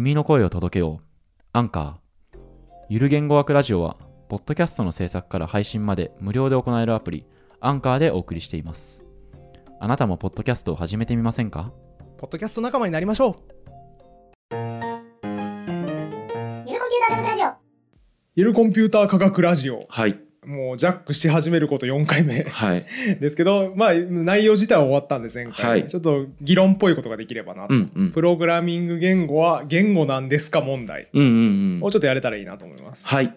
君の声を届けよう。アンカー。ゆる言語学ラジオは、ポッドキャストの制作から配信まで無料で行えるアプリ、アンカーでお送りしています。あなたもポッドキャストを始めてみませんか？ポッドキャスト仲間になりましょうゆるコンピューター科学ラジオゆるコンピューター科学ラジオはい。もうジャックし始めること4回目はい。ですけどまあ内容自体は終わったんで前回、はいちょっと議論っぽいことができればなと、うんうん。プログラミング言語は言語なんですか問題を。ちょっとやれたらいいなと思います、はい。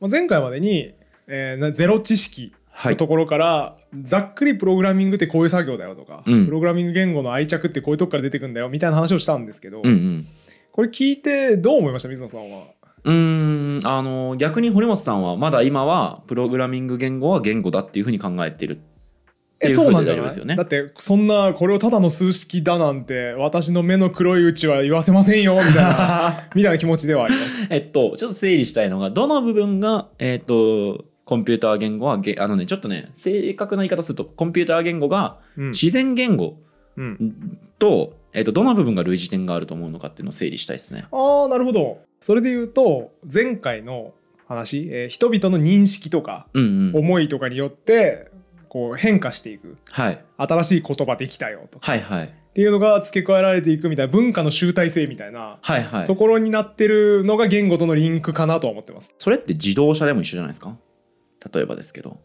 まあ前回までに、えーなゼロ知識はい。のところから、ざっくりプログラミングってこういう作業だよとか、うんプログラミング言語の愛着ってこういうとこから出てくるんだよみたいな話をしたんですけど、うんうん。これ聞いてどう思いました？水野さんは。うーん、あの、逆に堀本さんは、まだ今は、プログラミング言語は言語だっていうふうに考えてる。えっていうそうなんじゃない？ですよねだってそんなこれをただの数式だなんて私の目の黒いうちは言わせませんよみたいな みたいな気持ちではあります。えっと、ちょっと整理したいのが、どの部分が、えっと、コンピューター言語は、げあのね、ちょっとね、正確な言い方すると、コンピューター言語がうん自然言語うん、と、えっと、どの部分が類似点があると思うのかっていうのを整理したいですね。ああなるほど。それで言うと前回の話、えー人々の認識とか。思いとかによってこう変化していくはい。新しい言葉できたよとかはいはい。っていうのが付け加えられていくみたいな文化の集大成みたいなはいはいと。ころになってるのが言語とのリンクかなとは思ってます。それって自動車でも一緒じゃないですか？例えばですけど。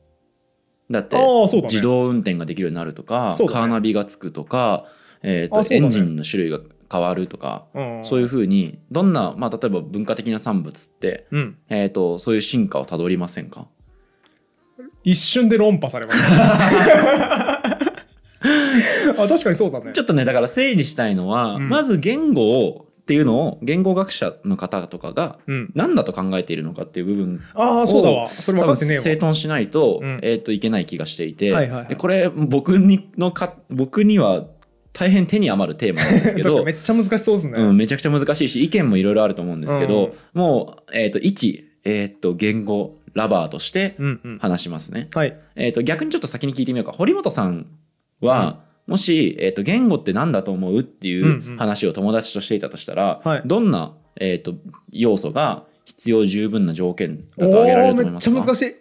だって。自動運転ができるようになるとか、ねカーナビがつくとか、えーとねエンジンの種類が変わるとか、うんそういうふうにどんな、まあ、例えば文化的な産物って、うんえー、とそういう進化をたどりませんか？一瞬で論破されました。あ確かにそうだねちょ。っとねだから整理したいのは、うんまず言語をっていうのを言語学者の方とかがうん、何だと考えているのかっていう部分ああそうだわ。それ多分分かってね。整頓しないと,、うんえー、といけない気がしていて、はいはいはいでこれ僕にのか僕には大変手に余るテーマなんですけど にめっちゃ難しそうですね。うん、めちゃくちゃ難しいし意見もいろいろあると思うんですけど、もう、えー、と一、えー、と言語ラバーとしてうんうん。話しますね。はい。えー、と逆にちょっと先に聞いてみようか堀本さんは、もし、えー、と言語って何だと思うっていんううん話を友達としていたとしたら、はいどんな、えー、と要素が必要十分な条件だおと挙げられると思いますか？ちゃ難しい。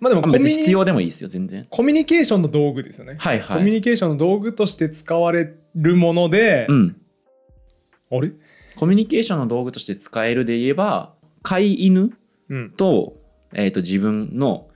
まあでもあ別にコミュニ必要でもいいですよ全然。コミュニケーションの道具ですよね。はいはい。コミュニケーションの道具として使われるもので、うん、あれ？コミュニケーションの道具として使えるで言えば飼い犬うん。と,、えー、と自分の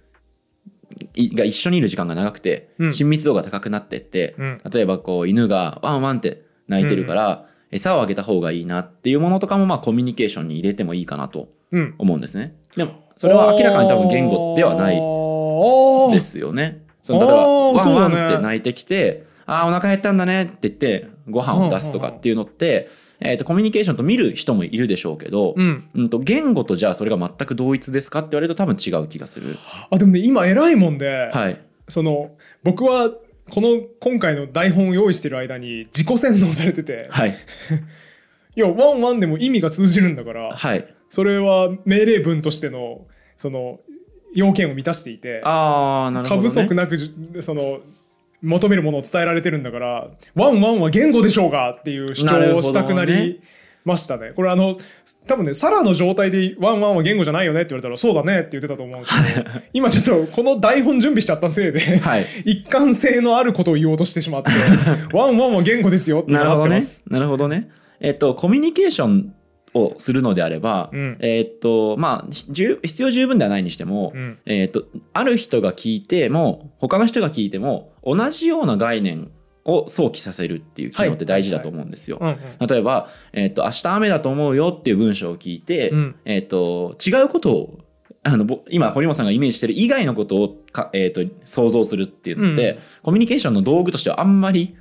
いが一緒にいる時間が長くて、うん親密度が高くなってって、うん。例えばこう犬がワンワンって鳴いてるから、餌をあげた方がいいなっていうものとかもまあコミュニケーションに入れてもいいかなとうん。思うんですね。でもそれは明らかに多分言語ではないいですよね。その例えばワンワンって鳴いてきて、ああお腹減ったんだねって言ってご飯を出すとかっていうのって、えー、とコミュニケーションと見る人もいるでしょうけど、うん。うん、と言語とじゃあそれが全く同一ですかって言われると多分違う気がする。あ、でもね、今偉いもんで、はい。その、僕は、この今回の台本を用意してる間に自己洗脳されてて、はい。いや、ワンワンでも意味が通じるんだから、はい。それは命令文としての、その、要件を満たしていて、ああ、なるほど、ね。過不足なくじその求めるものを伝えられてるんだからワンワンは言語でしょうがっていう主張をしたくなりましたね。これあの多分ねサラの状態でワンワンは言語じゃないよねって言われたらそうだねって言ってたと思うんですけど今ちょっとこの台本準備しちゃったせいで、はい。一貫性のあることを言おうとしてしまってワンワンは言語ですよってなるほどねなってます。。なるほどね。えっと、コミュニケーションをするのであれば、うんえっと、まあ、必要十分ではないにしても、うんえっと、ある人が聞いても、他の人が聞いても、同じような概念を想起させるっていう機能って大事だと思うんですよ。うんうん例えば、えっと、明日雨だと思うよっていう文章を聞いて、うんえっと、違うことを、あのぼ今堀本さんがイメージしてる以外のことをか、えっと想像するっていうのって、うんコミュニケーションの道具としてはあんまり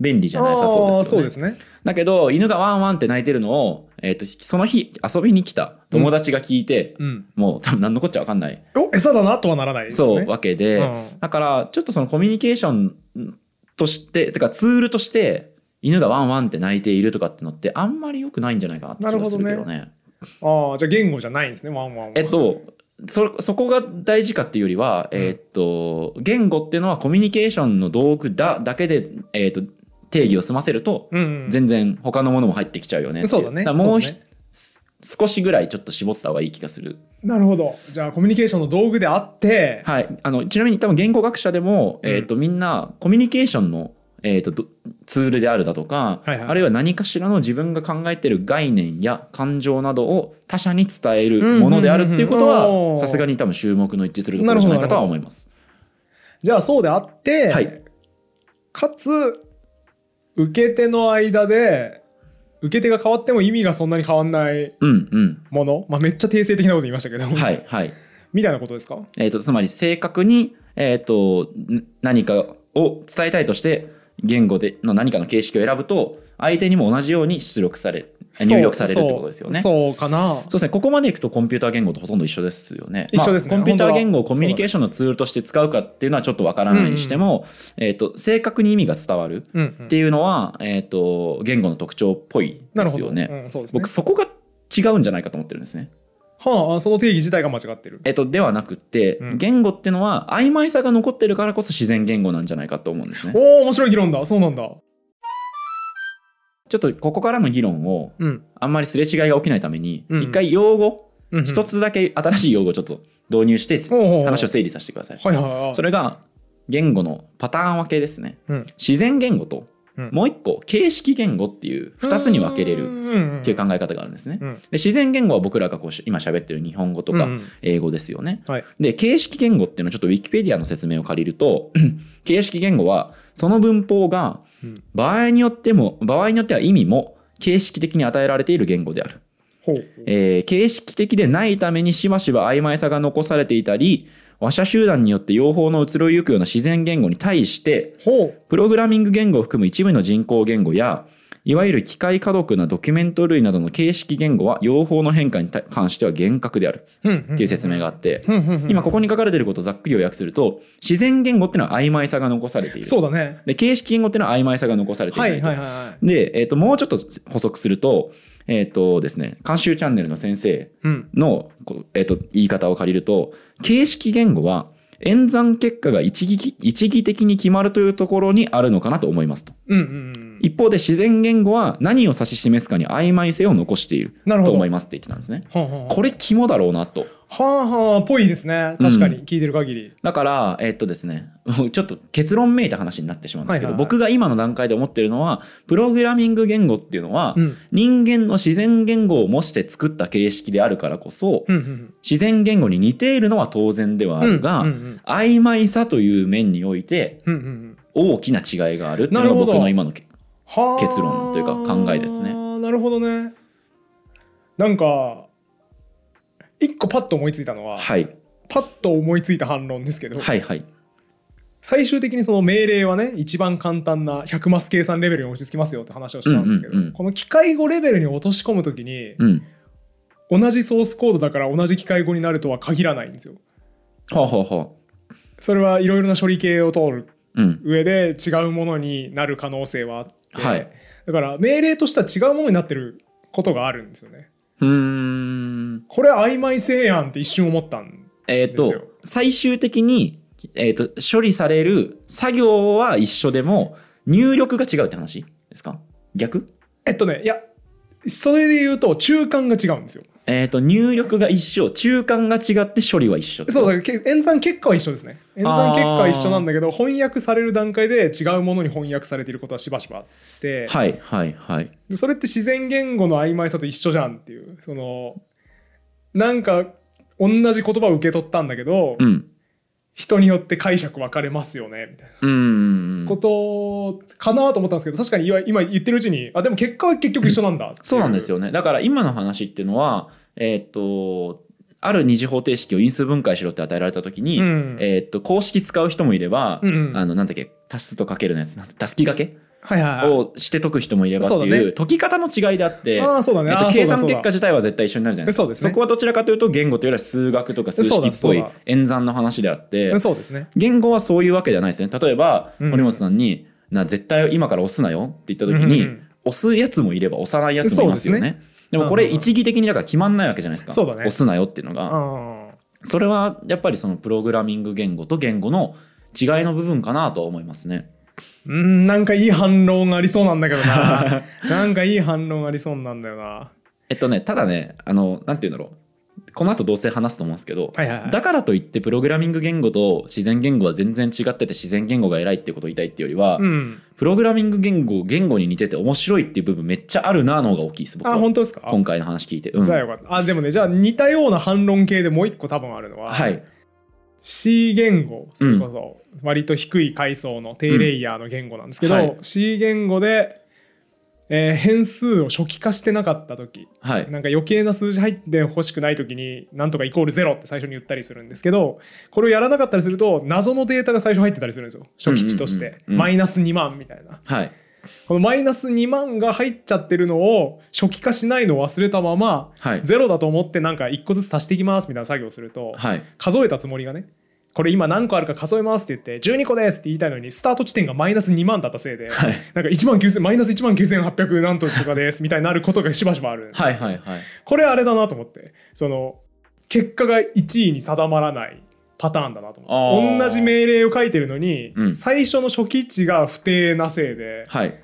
便利じゃなさそうですよね。そうですね。だけど犬がワンワンって鳴いてるのを、えっとその日遊びに来た友達が聞いて、うん、もう多分何のこっちゃ分かんない、お餌だなとはならないですそうよね。わけで、うんだからちょっとそのコミュニケーションとしててかツールとして犬がワンワンって鳴いているとかってのってあんまり良くないんじゃないかなって気がするけどね。なるああじゃあ言語じゃないんですねワンワンは。えっとそそこが大事かっていうよりは、うんえっと言語っていうのはコミュニケーションの道具だだけで、えっと定義を済ませると全然他のものも入ってきちゃうよねそうだね。もう少しぐらいちょっと絞った方がいい気がする。なるほど。じゃあコミュニケーションの道具であって、はい、あのちなみに多分言語学者でも、うん。えー、とみんなコミュニケーションの、えー、とどツールであるだとか、はいはい。あるいは何かしらの自分が考えている概念や感情などを他者に伝えるものであるっていうことはさすがに多分注目の一致するところじゃないかとは思います。じゃあそうであって、はい。かつ受け手の間で受け手が変わっても意味がそんなに変わんないうんうん。もの、まあ、めっちゃ定性的なこと言いましたけど、はいはい。みたいなことですか？えー、とつまり正確に、えー、とん何かを伝えたいとして言語での何かの形式を選ぶと相手にも同じように出力され入力されるってことですよね。そうかな。そうですね、ここまでいくとコンピューター言語とほとんど一緒ですよね。一緒ですね。まあコンピューター言語をコミュニケーションのツールとして使うかっていうのはちょっとわからないにしても、えっ、と、正確に意味が伝わるうんうんっていうのは、えっ、と、言語の特徴っぽいですよね。うん、そうですね。僕、そこが違うんじゃないかと思ってるんですね。はあその定義自体が間違ってる。えっ、と、ではなくて、うん。言語っていうのは曖昧さが残ってるからこそ自然言語なんじゃないかと思うんですね。おお面白い議論だ。そうなんだちょっとここからの議論をうん。あんまりすれ違いが起きないために、うん。一回用語、うん一つだけ新しい用語をちょっと導入して話を整理させてください。はいはいはいそれが言語のパターン分けですね。うん。自然言語とうん。もう一個形式言語っていう2つに分けれるるっていう考え方があるんですね。うん。で自然言語は僕らがこうし今喋ってる日本語とか英語ですよね。はい。で形式言語っていうのはちょっとウィキペディアの説明を借りると 形式言語はその文法がうん場合によっても場合によっては意味も形式的に与えられている言語である。えー形式的でないためにしばしば曖昧さが残されていたり話者集団によって用法の移ろいゆくような自然言語に対してプログラミング言語を含む一部の人工言語やいわゆる機械可読なドキュメント類などの形式言語は用法の変化に対関しては厳格である。っていう説明があって。今ここに書かれていることをざっくり要約すると自然言語っていうのは曖昧さが残されている。そうだね。で形式言語っていうのは曖昧さが残されていはないいと。はいはいはいで、えー、ともうちょっと補足すると,、えーとですね、監修チャンネルの先生うんの、こうえー、と言い方を借りると形式言語は演算結果が一義一義的に決まるというところにあるのかなと思いますと。うんうんうん一方で自然言語は何を指し示すかに曖昧性を残していると思いますって言ってたんですね。はあはあ。これ肝だろうなと。はあはあぽいですね。確かに。聞いてる限り。だからえーっとですねちょっと結論めいた話になってしまうんですけど、僕が今の段階で思ってるのはプログラミング言語っていうのは、うん。人間の自然言語を模して作った形式であるからこそ、うんうん自然言語に似ているのは当然ではあるが、うんうんうん曖昧さという面においてうんうんうん。大きな違いがあるっていうのが僕の今のはあ結論というか考えですね。なるほどね。なんか一個パッと思いついたのは、はい。パッと思いついた反論ですけど、はいはい。最終的にその命令はね一番簡単な100マス計算レベルに落ち着きますよって話をしたんですけど、うんうんうんこの機械語レベルに落とし込むときに、うん。同じソースコードだから同じ機械語になるとは限らないんですよ。ほうほうほそれはいろいろな処理系を通る上で違うものになる可能性はあって、はい。だから命令としては違うものになってることがあるんですよね。うーん。これ曖昧性やんって一瞬思ったんえっ、ですよ。と最終的に、えー、と処理される作業は一緒でも入力が違うって話ですか？逆？えっとねいやそれで言うと中間が違うんですよ。えっ、と入力が一緒中間が違って処理は一緒そうだけ演算結果は一緒ですね。演算結果は一緒なんだけど翻訳される段階で違うものに翻訳されていることはしばしばあって、はいはいはい。でそれって自然言語の曖昧さと一緒じゃんっていうそのなんか同じ言葉を受け取ったんだけど、うん人によって解釈分かれますよねみたいな。ことかなと思ったんですけど確かに今今言ってるうちにあでも結果は結局一緒なんだそうなんですよね。だから今の話っていうのはえっ、とある二次方程式を因数分解しろって与えられた時に、うん。えっ、と公式使う人もいれば、うんうん。あのなんだっけ足すとかけるのやつなんたすきがけをして解く人もいればっていうね。解き方の違いであってああそうだね。えっと、計算結果自体は絶対一緒になるじゃないですか。ね。こはどちらかというと言語というよりは数学とか数式っぽい演算の話であってそうですね。言語はそういうわけではないですね。例えばうん。森本さんに「な絶対今から押すなよ」って言った時に、うんうん押すやつもいれば押さないやつもいますよね。でもこれ一義的にだから決まんないわけじゃないですか。ね。押すなよっていうのが。あそれはやっぱりそのプログラミング言語と言語の違いの部分かなとは思いますねうんなんかいい反論ありそうなんだけどな。なんかいい反論ありそうなんだよな。えっとねただねあのなんて言うんだろう。この後どうせ話すと思うんですけど、はいはいはい。だからといってプログラミング言語と自然言語は全然違ってて自然言語が偉いってことを言いたいっていうよりは、うん。プログラミング言語言語に似てて面白いっていう部分めっちゃあるなの方が大きいです僕は。あ本当ですか？今回の話聞いて、うん。じゃあよかった。あでもねじゃあ似たような反論系でもう一個多分あるのは、はい。C 言語それこそ割と低い階層の低レイヤーの言語なんですけど、うん。はい。C 言語で、えー変数を初期化してなかった時はい。なんか余計な数字入って欲しくない時になんとかイコールゼロって最初に言ったりするんですけどこれをやらなかったりすると謎のデータが最初入ってたりするんですよ。初期値として、うんうんうんうんマイナス2万みたいな。はい。このマイナス2万が入っちゃってるのを初期化しないのを忘れたまま、はい。ゼロだと思ってなんか1個ずつ足していきますみたいな作業をすると、はい。数えたつもりがねこれ今何個あるか数えますって言って12個ですって言いたいのにスタート地点がマイナス2万だったせいで、はい。なんか1万9000マイナス1万9800何とかですみたいになることがしばしばあるはいはいはい。これあれだなと思ってその結果が1位に定まらないパターンだなと思って同じ命令を書いてるのに、うん。最初の初期値が不定なせいで、はい。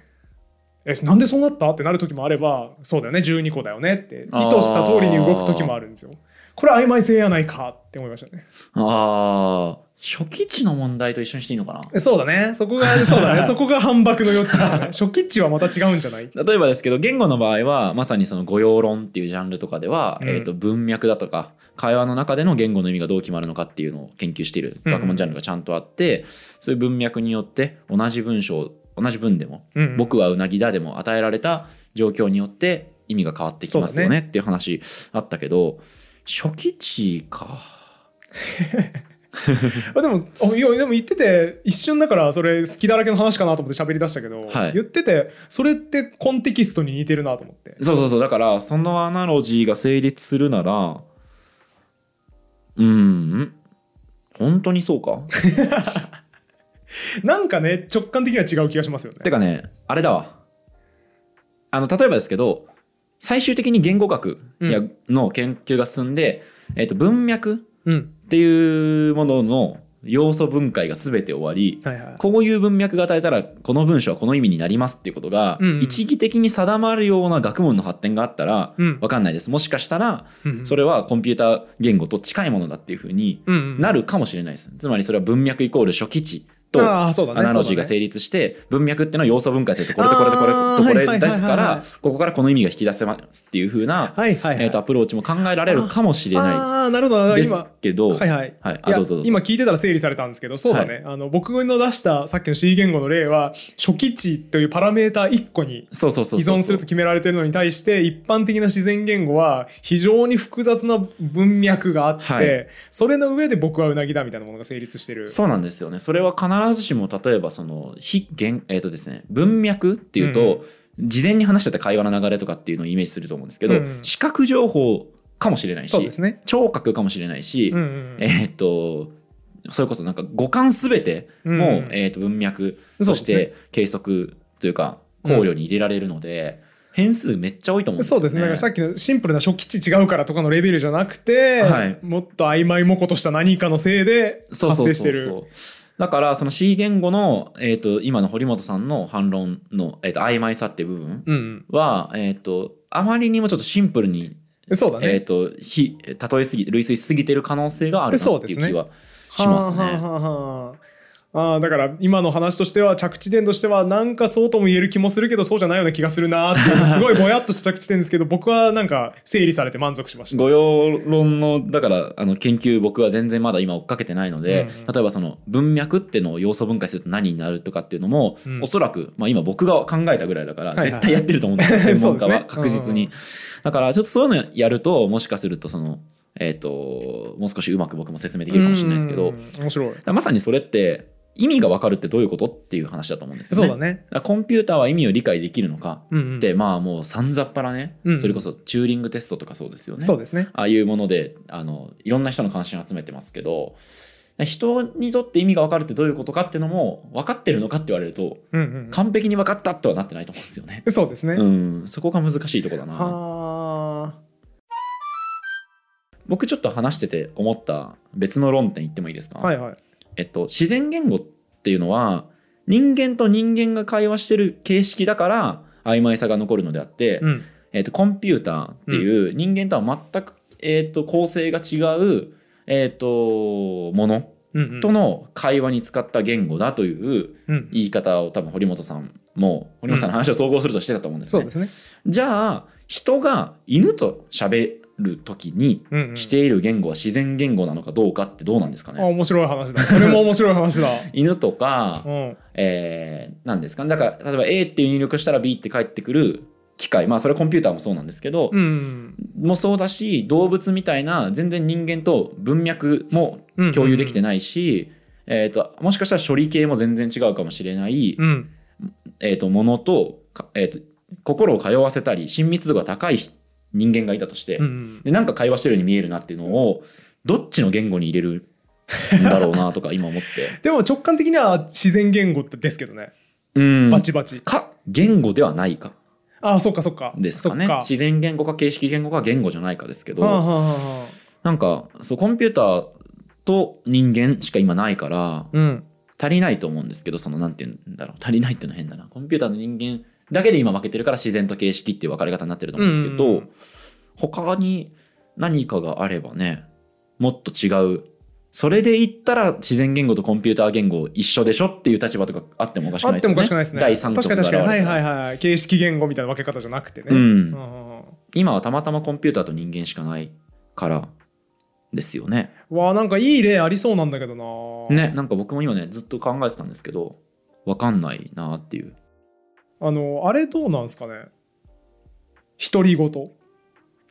えなんでそうなった？ってなる時もあればそうだよね12個だよねって意図した通りに動く時もあるんですよこれ曖昧性やないかって思いましたね。あー初期値の問題と一緒にしていいのかな？えそうだね。そこがそうだね。そこが反駁の余地だね 初期値はまた違うんじゃない？例えばですけど言語の場合はまさにその語用論っていうジャンルとかでは、うん。えー、と文脈だとか会話の中での言語の意味がどう決まるのかっていうのを研究している学問ジャンルがちゃんとあって、そういう文脈によって同じ文章同じ文でも、うん。僕はうなぎだでも与えられた状況によって意味が変わってきますよそうだね。っていう話あったけど初期値か。あ でもあいやでも言ってて一瞬だからそれ好きだらけの話かなと思って喋り出したけど、はい。言っててそれってコンテキストに似てるなと思って。そうそうそう。だからそのアナロジーが成立するならうーん本当にそうか？なんかね直感的には違う気がしますよね。てかねあれだわ。あの例えばですけど最終的に言語学やの研究が進んで、えっと文脈うん。っていうものの要素分解が全て終わりはいはい。こういう文脈が与えたらこの文章はこの意味になりますっていうことがうん。うん一義的に定まるような学問の発展があったらうん。分かんないです。もしかしたらうんそれはコンピューター言語と近いものだっていうふうにうんうん。なるかもしれないです。つまりそれは文脈イコール初期値とああそうだねアナロジーが成立して文脈っていうのは要素分解するとこれとこれとこれとこれですからここからこの意味が引き出せますっていう風なはいはいはい。えーとアプローチも考えられるかもしれなああなるほどな。いです今けど今聞いてたら整理されたんですけどそうだね、あの僕の出したさっきの C 言語の例は初期値というパラメーター1個にそうそうそう依存すると決められているのに対して一般的な自然言語は非常に複雑な文脈があって、はい。それの上で僕はうなぎだみたいなものが成立してる。そうなんですよね。それは必ずしも例えばその非言えっ、とですね文脈っていうと、事前に話してた会話の流れとかっていうのをイメージすると思うんですけど、うんうん。視覚情報かもしれないしね。聴覚かもしれないし、うんうんえっ、とそれこそなんか五感すべても、うんえー、と文脈そして計測というか考慮に入れられるので、変数めっちゃ多いと思うんですよね。そうですね。さっきのシンプルな初期値違うからとかのレベルじゃなくて、はい。もっと曖昧模倣とした何かのせいでそう発そうそうそう生してるだからその C 言語の、えー、と今の堀本さんの反論の、えー、と曖昧さっていう部分うんは、えー、とあまりにもちょっとシンプルに、うんそうだね、えー、とひ例えすぎ類推しすぎてる可能性があるなっていう気はしますね。はあはあはあはああーだから今の話としては着地点としてはなんかそうとも言える気もするけどそうじゃないような気がするなってすごいぼやっとした着地点ですけど僕はなんか整理されて満足しました。御用論のだからあの研究僕は全然まだ今追っかけてないので、うんうん例えばその文脈ってのを要素分解すると何になるとかっていうのも、うん。おそらく、まあ、今僕が考えたぐらいだからはいはい絶対やってると思うんですよ、専門家は。そうですね。確実に、うん。だからちょっとそういうのやるともしかするとそのえっ、ともう少しうまく僕も説明できるかもしれないですけど、面白い。らまさにそれって意味が分かるってどういうことっていう話だと思うんですよね。そうだね。コンピューターは意味を理解できるのかうんうんって、まあもうさんざっぱらね、うんそれこそチューリングテストとかそうですよね。そうですね。ああいうものであのいろんな人の関心を集めてますけど人にとって意味が分かるってどういうことかっていうのも分かってるのかって言われるとうんうん完璧に分かったとはなってないと思うんですよね。そうですね。うん、そこが難しいところだな。はあ。僕ちょっと話してて思った別の論点言ってもいいですか、はいはい。えっと、自然言語っていうのは人間と人間が会話してる形式だから曖昧さが残るのであって、うん。えー、とコンピューターっていう人間とは全く、えー、と構成が違う、えー、とものうんうん。との会話に使った言語だといううん。言い方を多分堀本さんも堀本さんの話を総合するとしてたと思うんですね。そうですね。じゃあ人が犬と喋る時にうんうん。している言語は自然言語なのかどうかってどうなんですかあね面白い話だ。それも面白い話だ。犬とか、うん。えー、なんですかね。だから例えば A っていう入力したら B って返ってくる機械。まあそれはコンピューターもそうなんですけど、うんもそうだし動物みたいな全然人間と文脈も共有できてないし、えー、ともしかしたら処理系も全然違うかもしれない、うん。えー、とものと,か、えー、と心を通わせたり親密度が高い人間がいたとして、うんでなんか会話してるように見えるなっていうのをどっちの言語に入れるんだろうなとか 今思って。でも直感的には自然言語ですけどね。うん。バチバチ。か言語ではないか。ああそっかそっか。ですかね。自然言語か形式言語か言語じゃないかですけど、はあはあはあはあ。なんかそうコンピューターと人間しか今ないからうん。足りないと思うんですけどそのなんて言うんだろう。足りないっていうのは変だな。コンピューターの人間だけで今分けてるから自然と形式っていう分かれ方になってると思うんですけど、うん他に何かがあればねもっと違うそれで言ったら自然言語とコンピューター言語一緒でしょっていう立場とかあってもおかしくあってないですよね。もおかしくないですね。第三確かに確かに。はいはいい。はい。形式言語みたいな分け方じゃなくてね。うん今はたまたまコンピューターと人間しかないからですよね。わあなんかいい例ありそうなんだけどな。ね、なんか僕も今ねずっと考えてたんですけどわかんないなっていう。あのあれどうなんですかね？独り言。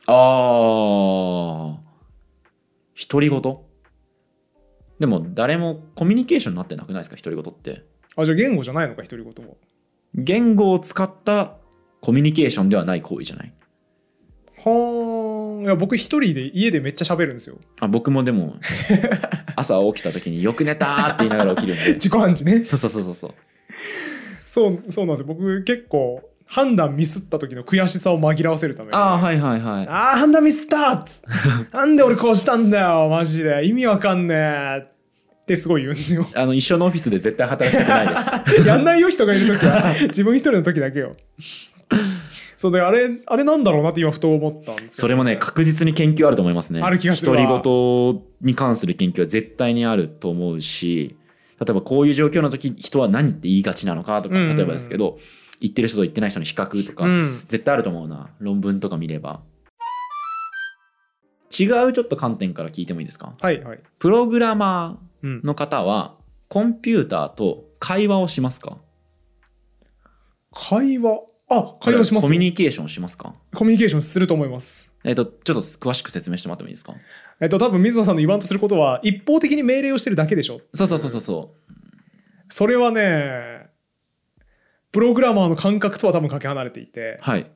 あー独り言でも誰もコミュニケーションになってなくないですか？独り言って。あじゃあ言語じゃないのか？独り言も。言語を使ったコミュニケーションではない行為じゃない？はあ。いや僕一人で家でめっちゃ喋るんですよ。あ僕もでも 朝起きた時によく寝たーって言いながら起きるんで。自己暗示ね。そうそうそうそうそう。そうそうなんですよ。僕結構判断ミスった時の悔しさを紛らわせるために。ああはいはいはい。あー判断ミスったっつ なんで俺こうしたんだよマジで意味わかんねえってすごい言うんですよあの一緒のオフィスで絶対働きたくないです。やんないよ人がいる時は自分一人の時だけよそうであれあれなんだろうなって今ふと思ったんですけどそれもね確実に研究あると思いますね。ある気がするわ独り言に関する研究は絶対にあると思うし例えばこういう状況の時人は何って言いがちなのかとか例えばですけど、言ってる人と言ってない人の比較とか、うん。絶対あると思うな論文とか見れば。違うちょっと観点から聞いてもいいですか？はいはい、プログラマうんーの方はコンピューターと会話をしますか？会話？あ会話しますコミュよニケーションしますか？コミュニケーションすると思います。えっ、とちょっと詳しく説明してもらってもいいですか？えっと多分水野さんの言わんとすることは一方的に命令をしてるだけでしょ？そうそうそうそうそう。それはねプログラマーの感覚とは多分かけ離れていてはい。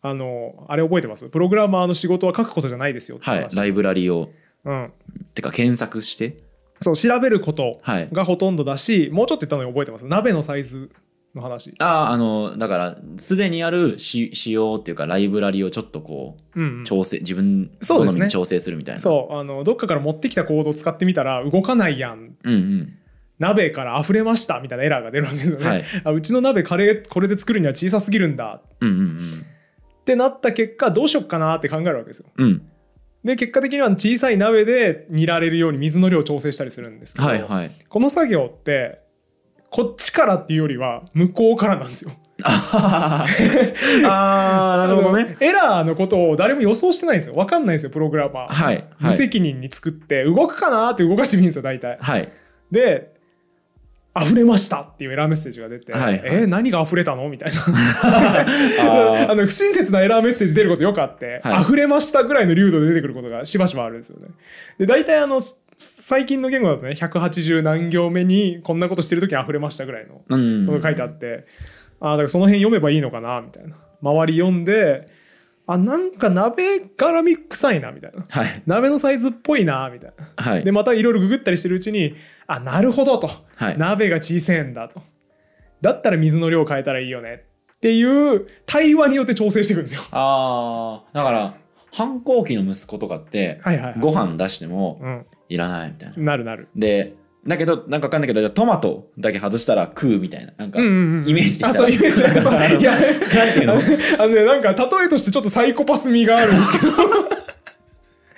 あのあれ覚えてます？プログラマーの仕事は書くことじゃないですよってはい。話ライブラリを。うん、てか検索して。そう調べることはい。がほとんどだしもうちょっと言ったのに覚えてます？鍋のサイズの話。あああのだからすでにあるし仕様っていうかライブラリをちょっとこううんうん。調整自分好みに調整するみたいな。そうあのどっかから持ってきたコードを使ってみたら動かないやん。うんうん。鍋から溢れましたみたいなエラーが出るわけですよね、はい。あうちの鍋カレーこれで作るには小さすぎるんだ。うんうんってなった結果どうしよっかなって考えるわけですよ。うん。うんで結果的には小さい鍋で煮られるように水の量を調整したりするんですけど、はいはい。この作業ってこっちからっていうよりは向こうからなんですよ。あーあーなるほどねエラーのことを誰も予想してないんですよ。分かんないんですよ、プログラマー。はいは無い責任に作って、動くかなって動かしてみるんですよ、大体。はいで、溢れましたっていうエラーメッセージが出て、はいはいえ何が溢れたのみたいな。あ あの不親切なエラーメッセージ出ることよくあって、はい溢れましたぐらいの流度で出てくることがしばしばあるんですよね。で大体あのす最近の言語だとね180何行目にこんなことしてる時に溢れましたぐらいのことが書いてあって、ああだからその辺読めばいいのかなみたいな。周り読んであなんか鍋絡み臭いなみたいな。はい。鍋のサイズっぽいなみたいな。はい。でまたいろいろググったりしてるうちにあなるほどと、はい。鍋が小さいんだと。だったら水の量変えたらいいよねっていう対話によって調整していくんですよ。ああだから反抗期の息子とかってはいはいはい、ご飯出してもうん、いらないみたいな。なるなる。でだけどなんかわかんないけどじゃあトマトだけ外したら食うみたいな。なんかイメージであそうイメージ。なんかそういやなんていうの？あのねなんか例えとしてちょっとサイコパス味があるんですけど。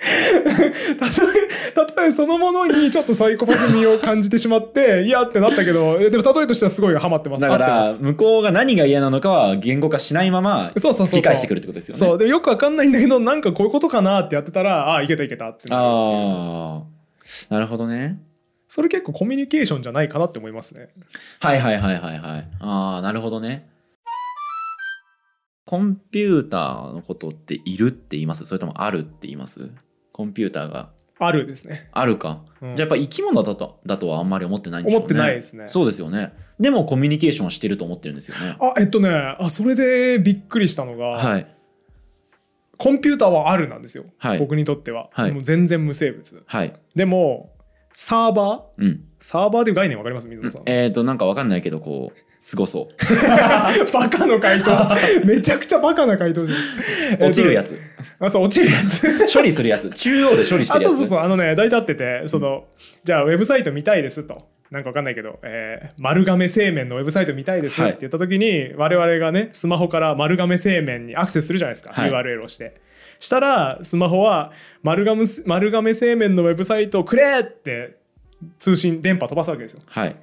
例え例えそのものにちょっとサイコパス味を感じてしまっていやってなったけどえでも例えとしてはすごいハマってます。だから向こうが何が嫌なのかは言語化しないままそうそうそうしてくるってことですよね。そう。でよくわかんないんだけどなんかこういうことかなってやってたらああいけたいけたってなるああなるほどね。それ結構コミュニケーションじゃないかなって思いますね。はいはいはいはいはい。ああなるほどね。コンピューターのことっているって言います？それともあるって言います？コンピューターが。あるですね。あるか、うん。じゃあやっぱ生き物だとだとはあんまり思ってないんでしょうね。思ってないですね。そうですよね。でもコミュニケーションはしてると思ってるんですよね。あえっとねあそれでびっくりしたのが、はいコンピューターはあるなんですよ、はい。僕にとっては、はい。もう全然無生物。はい。でもサーバー？うん。サーバーという概念わかります？水野さん。えっ、ー、となんかわかんないけどこうすごそう。バカの回答。めちゃくちゃバカな回答じゃん落ちるやつ。あそう落ちるやつ。処理するやつ。中央で処理してるやつ。あそうそうそう。あのね大体あっててその、じゃあウェブサイト見たいですとなんかわかんないけど、えー丸亀製麺のウェブサイト見たいですっはい。て言った時に、我々がねスマホから丸亀製麺にアクセスするじゃないですか、はい。URL をして。したらスマホは丸亀丸亀製麺のウェブサイトをくれって通信電波飛ばすわけですよ。はい。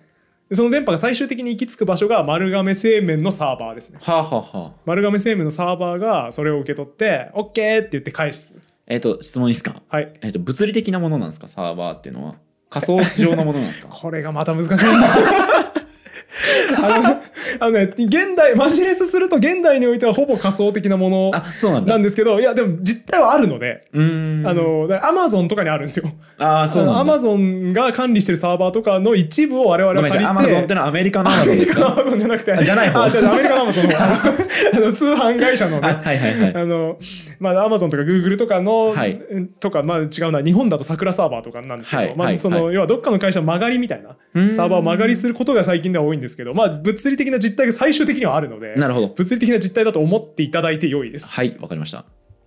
でその電波が最終的に行き着く場所が丸亀製麺のサーバーですね。はあ、はあはあ、丸亀製麺のサーバーがそれを受け取って OK って言って返す。えっ、と質問いいですか？はい。えっ、と物理的なものなんですか？サーバーっていうのは仮想上のものなんですか？これがまた難しい あのあのね現代マジレスすると現代においてはほぼ仮想的なものあそうなんだ。なんですけどいやでも実態はあるのであのアマゾンとかにあるんですよ。あーそうアマゾンが管理してるサーバーとかの一部を我々は借りてアマゾンってのはアメリカのアマゾンですアかマゾンじゃなくて。あじゃない方。あ違うアメリカのアマゾンの方。あの通販会社のね。あはいはいはい。あのまあアマゾンとかグーグルとかの、はい。とかまあ違うな日本だと桜サーバーとかなんですけど、まあはいはい。その、要はどっかの会社の曲がりみたいなうん。サーバーを曲がりすることが最近では多いんですけどまあ物理的な実態が最終的にはあるのでなるほど。物理的な実態だと思っていただいて良いです。はいわかりました。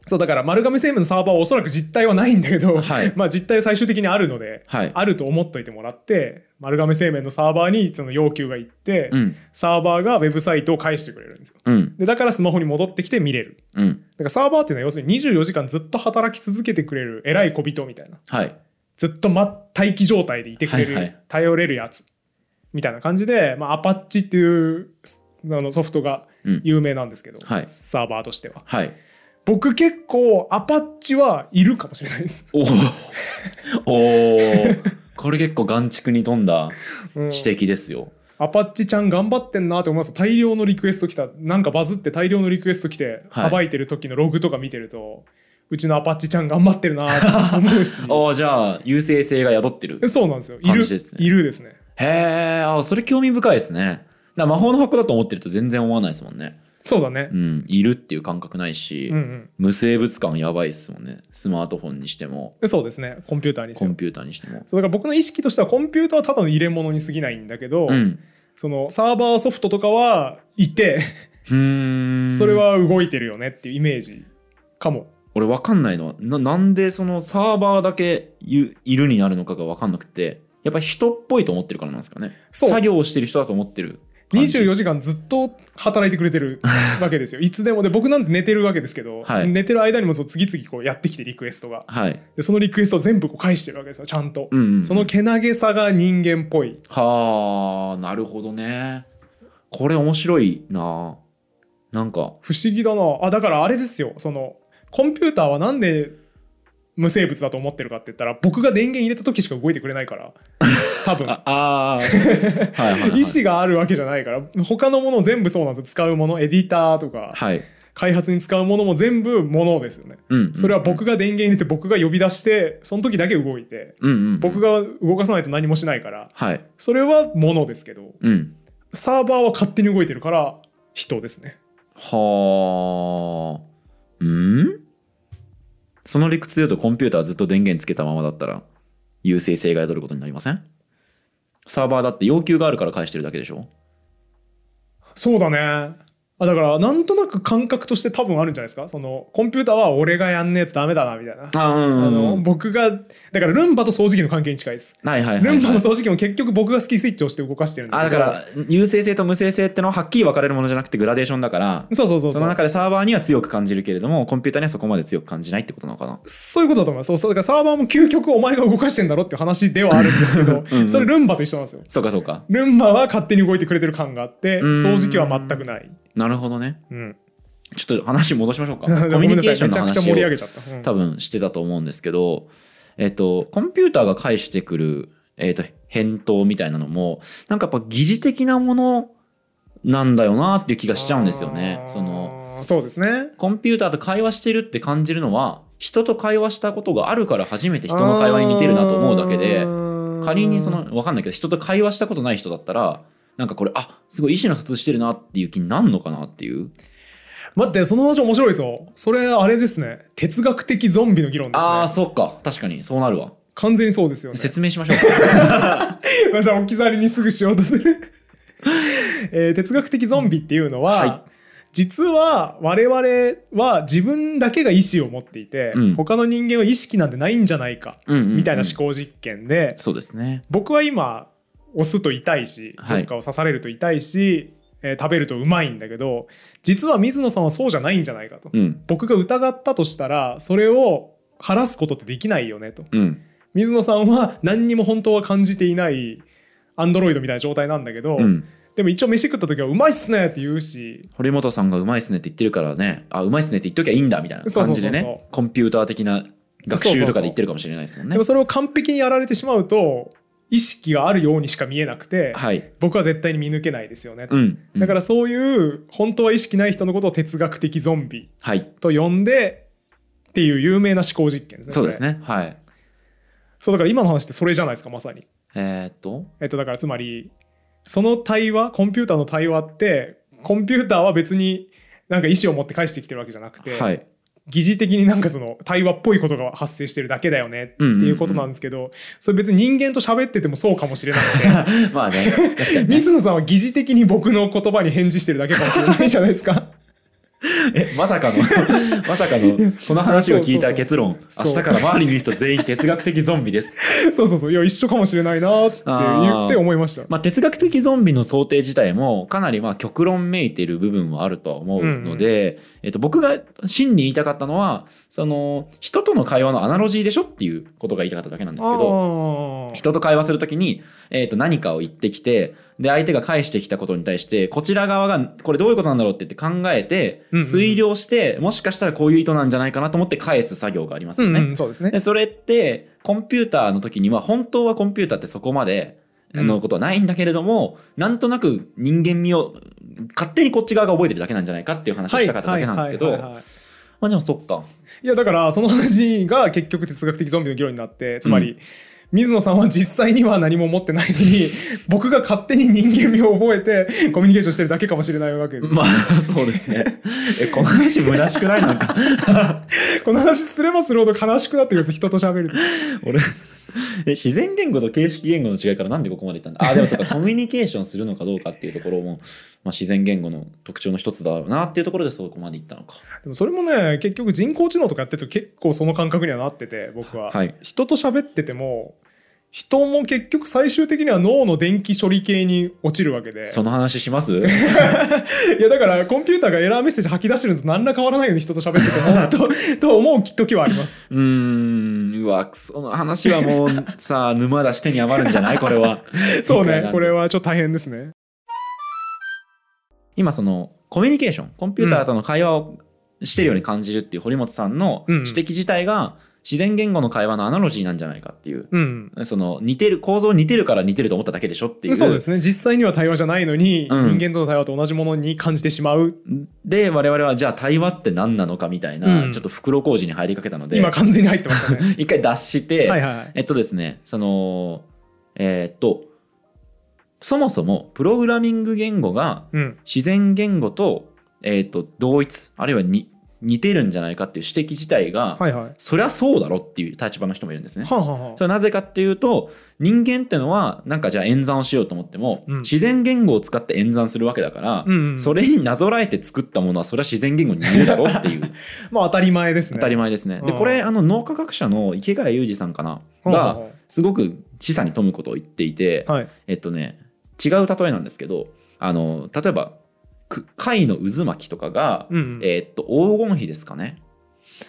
そうだから丸亀製麺のサーバーはおそらく実態はないんだけど、はい。まあ実態は最終的にあるので、はい。あると思っといてもらって丸亀製麺のサーバーにその要求が行って、うん。サーバーがウェブサイトを返してくれるんですよ。うん。でだからスマホに戻ってきて見れる。うん。だからサーバーっていうのは要するに24時間ずっと働き続けてくれる偉い小人みたいなはいずっと、ま、待機状態でいてくれる、はいはい頼れるやつみたいな感じで、まあ、アパッチっていうあのソフトがうん。有名なんですけど、はい。サーバーとしては。はい。僕結構アパッチはいるかもしれないです、おー。おー。これ結構眼蓄に富んだうん。指摘ですよ、アパッチちゃん頑張ってんなって思います。大量のリクエスト来た。なんかバズって大量のリクエスト来てさばいてる時のログとか見てると、うちのアパッチちゃん頑張ってるなって思うし。おーじゃあ優勢性が宿ってる。えそうなんですよ。いるですね。いるですねへえあそれ興味深いですね。だ魔法の箱だと思ってると全然思わないですもんね。そうだね。うん。いるっていう感覚ないし、うんうん。無生物感やばいですもんね。スマートフォンにしても。えそうですね。コンピューターにせよコンピューターにしても。そうだから僕の意識としてはコンピューターはただの入れ物に過ぎないんだけど、うん。そのサーバーソフトとかはいてうーん。それは動いてるよねっていうイメージかも。俺分かんないのはななんでそのサーバーだけいいるになるのかが分かんなくてやっぱ人っぽいと思ってるからなんですかね。作業をしてる人だと思ってる感じ。24時間ずっと働いてくれてる わけですよ。いつでも。で僕なんて寝てるわけですけど、はい。寝てる間にもそう次々こうやってきてリクエストが。はい、でそのリクエストを全部こう返してるわけですよちゃんと、うんうんうん。そのけなげさが人間っぽい。はあなるほどね。これ面白いな。なんか。不思議だな。あだからあれですよ。そのコンピューターはなんで無生物だと思ってるかって言ったら僕が電源入れた時しか動いてくれないから。多分。ああーはいはい、はい、意思があるわけじゃないから。他のもの全部そうなんです。よ使うものエディターとか。はい、開発に使うものも全部ものですよね。うんうん。それは僕が電源入れて僕が呼び出してその時だけ動いてうんうんうん。僕が動かさないと何もしないからはい。それはものですけどうん。サーバーは勝手に動いてるから人ですね。はあうん？その理屈で言うとコンピューターずっと電源つけたままだったら優勢性が宿ることになりません？サーバーだって要求があるから返してるだけでしょ？そうだね。ああだからなんとなく感覚として多分あるんじゃないですか？そのコンピューターは俺がやんねえとダメだなみたいな。あうんあの僕がだからルンバと掃除機の関係に近いです。はいはいはい、ルンバの掃除機も結局僕が好きスイッチを押して動かしてるんだあだから有性性と無性性ってのははっきり分かれるものじゃなくてグラデーションだから。そうそうそうその中でサーバーには強く感じるけれどもコンピューターにはそこまで強く感じないってことなのかな？そういうことだと思います。そうそうだからサーバーも究極お前が動かしてんだろっていう話ではあるんですけどうん。それルンバと一緒なんですよ。そうかそうか。ルンバは勝手に動いてくれてる感があってうん。掃除機は全くない、なるほどね。うん、ちょっと話戻しましょうか。ごコミュニケーションの話をげちゃった、うん。多分してたと思うんですけどえっとコンピューターが返してくる、えっと返答みたいなのもなんかやっぱ疑似的なものなんだよなっていう気がしちゃうんですよね。そのそうですね。コンピューターと会話してるって感じるのは人と会話したことがあるから初めて人の会話に似てるなと思うだけで仮にその分かんないけど人と会話したことない人だったらなんかこれあすごい意思の疎通してるなっていう気になるのかなっていう。待ってその話面白いですよそれあれですね。哲学的ゾンビの議論ですああねそっか。確かに。そうなるわ。完全にそうですよね。説明しましょう。か また置き去りにすぐしようとする、えー哲学的ゾンビっていうのは、はい。実は我々は自分だけが意思を持っていて、うん。他の人間は意識なんてないんじゃないか、うんうんうん。みたいな思考実験でそうですね。僕は今押すと痛いしどはい。っかを刺されると痛いし、えー食べるとうまいんだけど実は水野さんはそうじゃないんじゃないかと、うん。僕が疑ったとしたらそれを晴らすことってできないよねと。うん。水野さんは何にも本当は感じていないアンドロイドみたいな状態なんだけど、うん。でも一応飯食った時はうまいっすねって言うし堀本さんがうまいっすねって言ってるからね。あうまいっすねって言っときゃいいんだみたいな感じでね。コンピューター的な学習とかで言ってるかもしれないですもんね。でもそれを完璧にやられてしまうと意識があるようにしか見えなくて、はい。僕は絶対に見抜けないですよね、うんだからそういう本当は意識ない人のことを哲学的ゾンビはい。と呼んでっていう有名な思考実験ですねそうですね。はい。そうだから今の話ってそれじゃないですかまさに。えーっと？えっとだからつまりその対話コンピューターの対話ってコンピューターは別になんか意思を持って返してきてるわけじゃなくて、はい疑似的になんかその対話っぽいことが発生してるだけだよねっていうことなんですけど、それ別に人間と喋っててもそうかもしれなくて まあね確かにね。水野さんは疑似的に僕の言葉に返事してるだけかもしれないじゃないですか。えまさかの まさかのこの話を聞いた結論。明日から周りにいる人全員哲学的ゾンビです。そうそうそう。いや一緒かもしれないなって言って思いました。まあ哲学的ゾンビの想定自体もかなりまあ極論めいてる部分はあるとは思うので、えっと、僕が真に言いたかったのはその人との会話のアナロジーでしょっていうことが言いたかっただけなんですけど人と会話するときに、えー、と何かを言ってきてで相手が返してきたことに対してこちら側がこれどういうことなんだろうって言って考えてうんうん推量してもしかしたらこういう意図なんじゃないかなと思って返す作業がありますよね。うんうんそうですね。で。それってコンピューターの時には本当はコンピューターってそこまでうん。のことはないんだけれども、なんとなく人間味を勝手にこっち側が覚えてるだけなんじゃないかっていう話をしたかっただけなんですけど。まあでもそっか。いやだからその話が結局哲学的ゾンビの議論になってつまり、水野さんは実際には何も持ってないのに 僕が勝手に人間味を覚えてコミュニケーションしてるだけかもしれないわけです。まあそうですねえこの話虚しくないなんか この話すればするほど悲しくなってくるんです人と喋ると。俺え 自然言語と形式言語の違いからなんでここまでいったんだ？あでもそうか コミュニケーションするのかどうかっていうところも、まあ、自然言語の特徴の一つだろうなっていうところでそこまでいったのか。でもそれもね結局人工知能とかやってると結構その感覚にはなってて僕は、はい。人と喋ってても人も結局最終的には脳の電気処理系に落ちるわけで。その話します？いやだからコンピューターがエラーメッセージ吐き出してるのと何ら変わらないように人と喋っててもと と思う時はあります。うーんうわその話はもうさあ沼出し手に余るんじゃない？これは。そうねこれはちょっと大変ですね。今そのコミュニケーションコンピューターとの会話をしてるように感じるっていう堀本さんのうん。指摘自体が自然言語の会話のアナロジーなんじゃないかっていう。うん。その似てる構造似てるから似てると思っただけでしょっていう。そうですね。実際には対話じゃないのに、うん。人間との対話と同じものに感じてしまう。で我々はじゃあ対話って何なのかみたいな、うん。ちょっと袋小路に入りかけたので。今完全に入ってましたね。一回脱して、はいはいはい。えっとですねそのえーっとそもそもプログラミング言語がうん。自然言語と,、えーっと同一あるいはに似てるんじゃないかっていう指摘自体が、はいはい。そりゃそうだろっていう立場の人もいるんですね。はあ、はあはそれはなぜかっていうと人間ってのはなんかじゃあ演算をしようと思っても、うん自然言語を使って演算するわけだから、うんうんそれになぞらえて作ったものはそれは自然言語に似るだろうっていう まあ当たり前ですね。当たり前ですね。でうんこれあの脳科学者の池谷裕二さんかながすごく示唆に富むことを言っていて、あはい。えっとね違う例えなんですけどあの例えばく貝の渦巻きとかが、うんうん。えっと黄金比ですかね。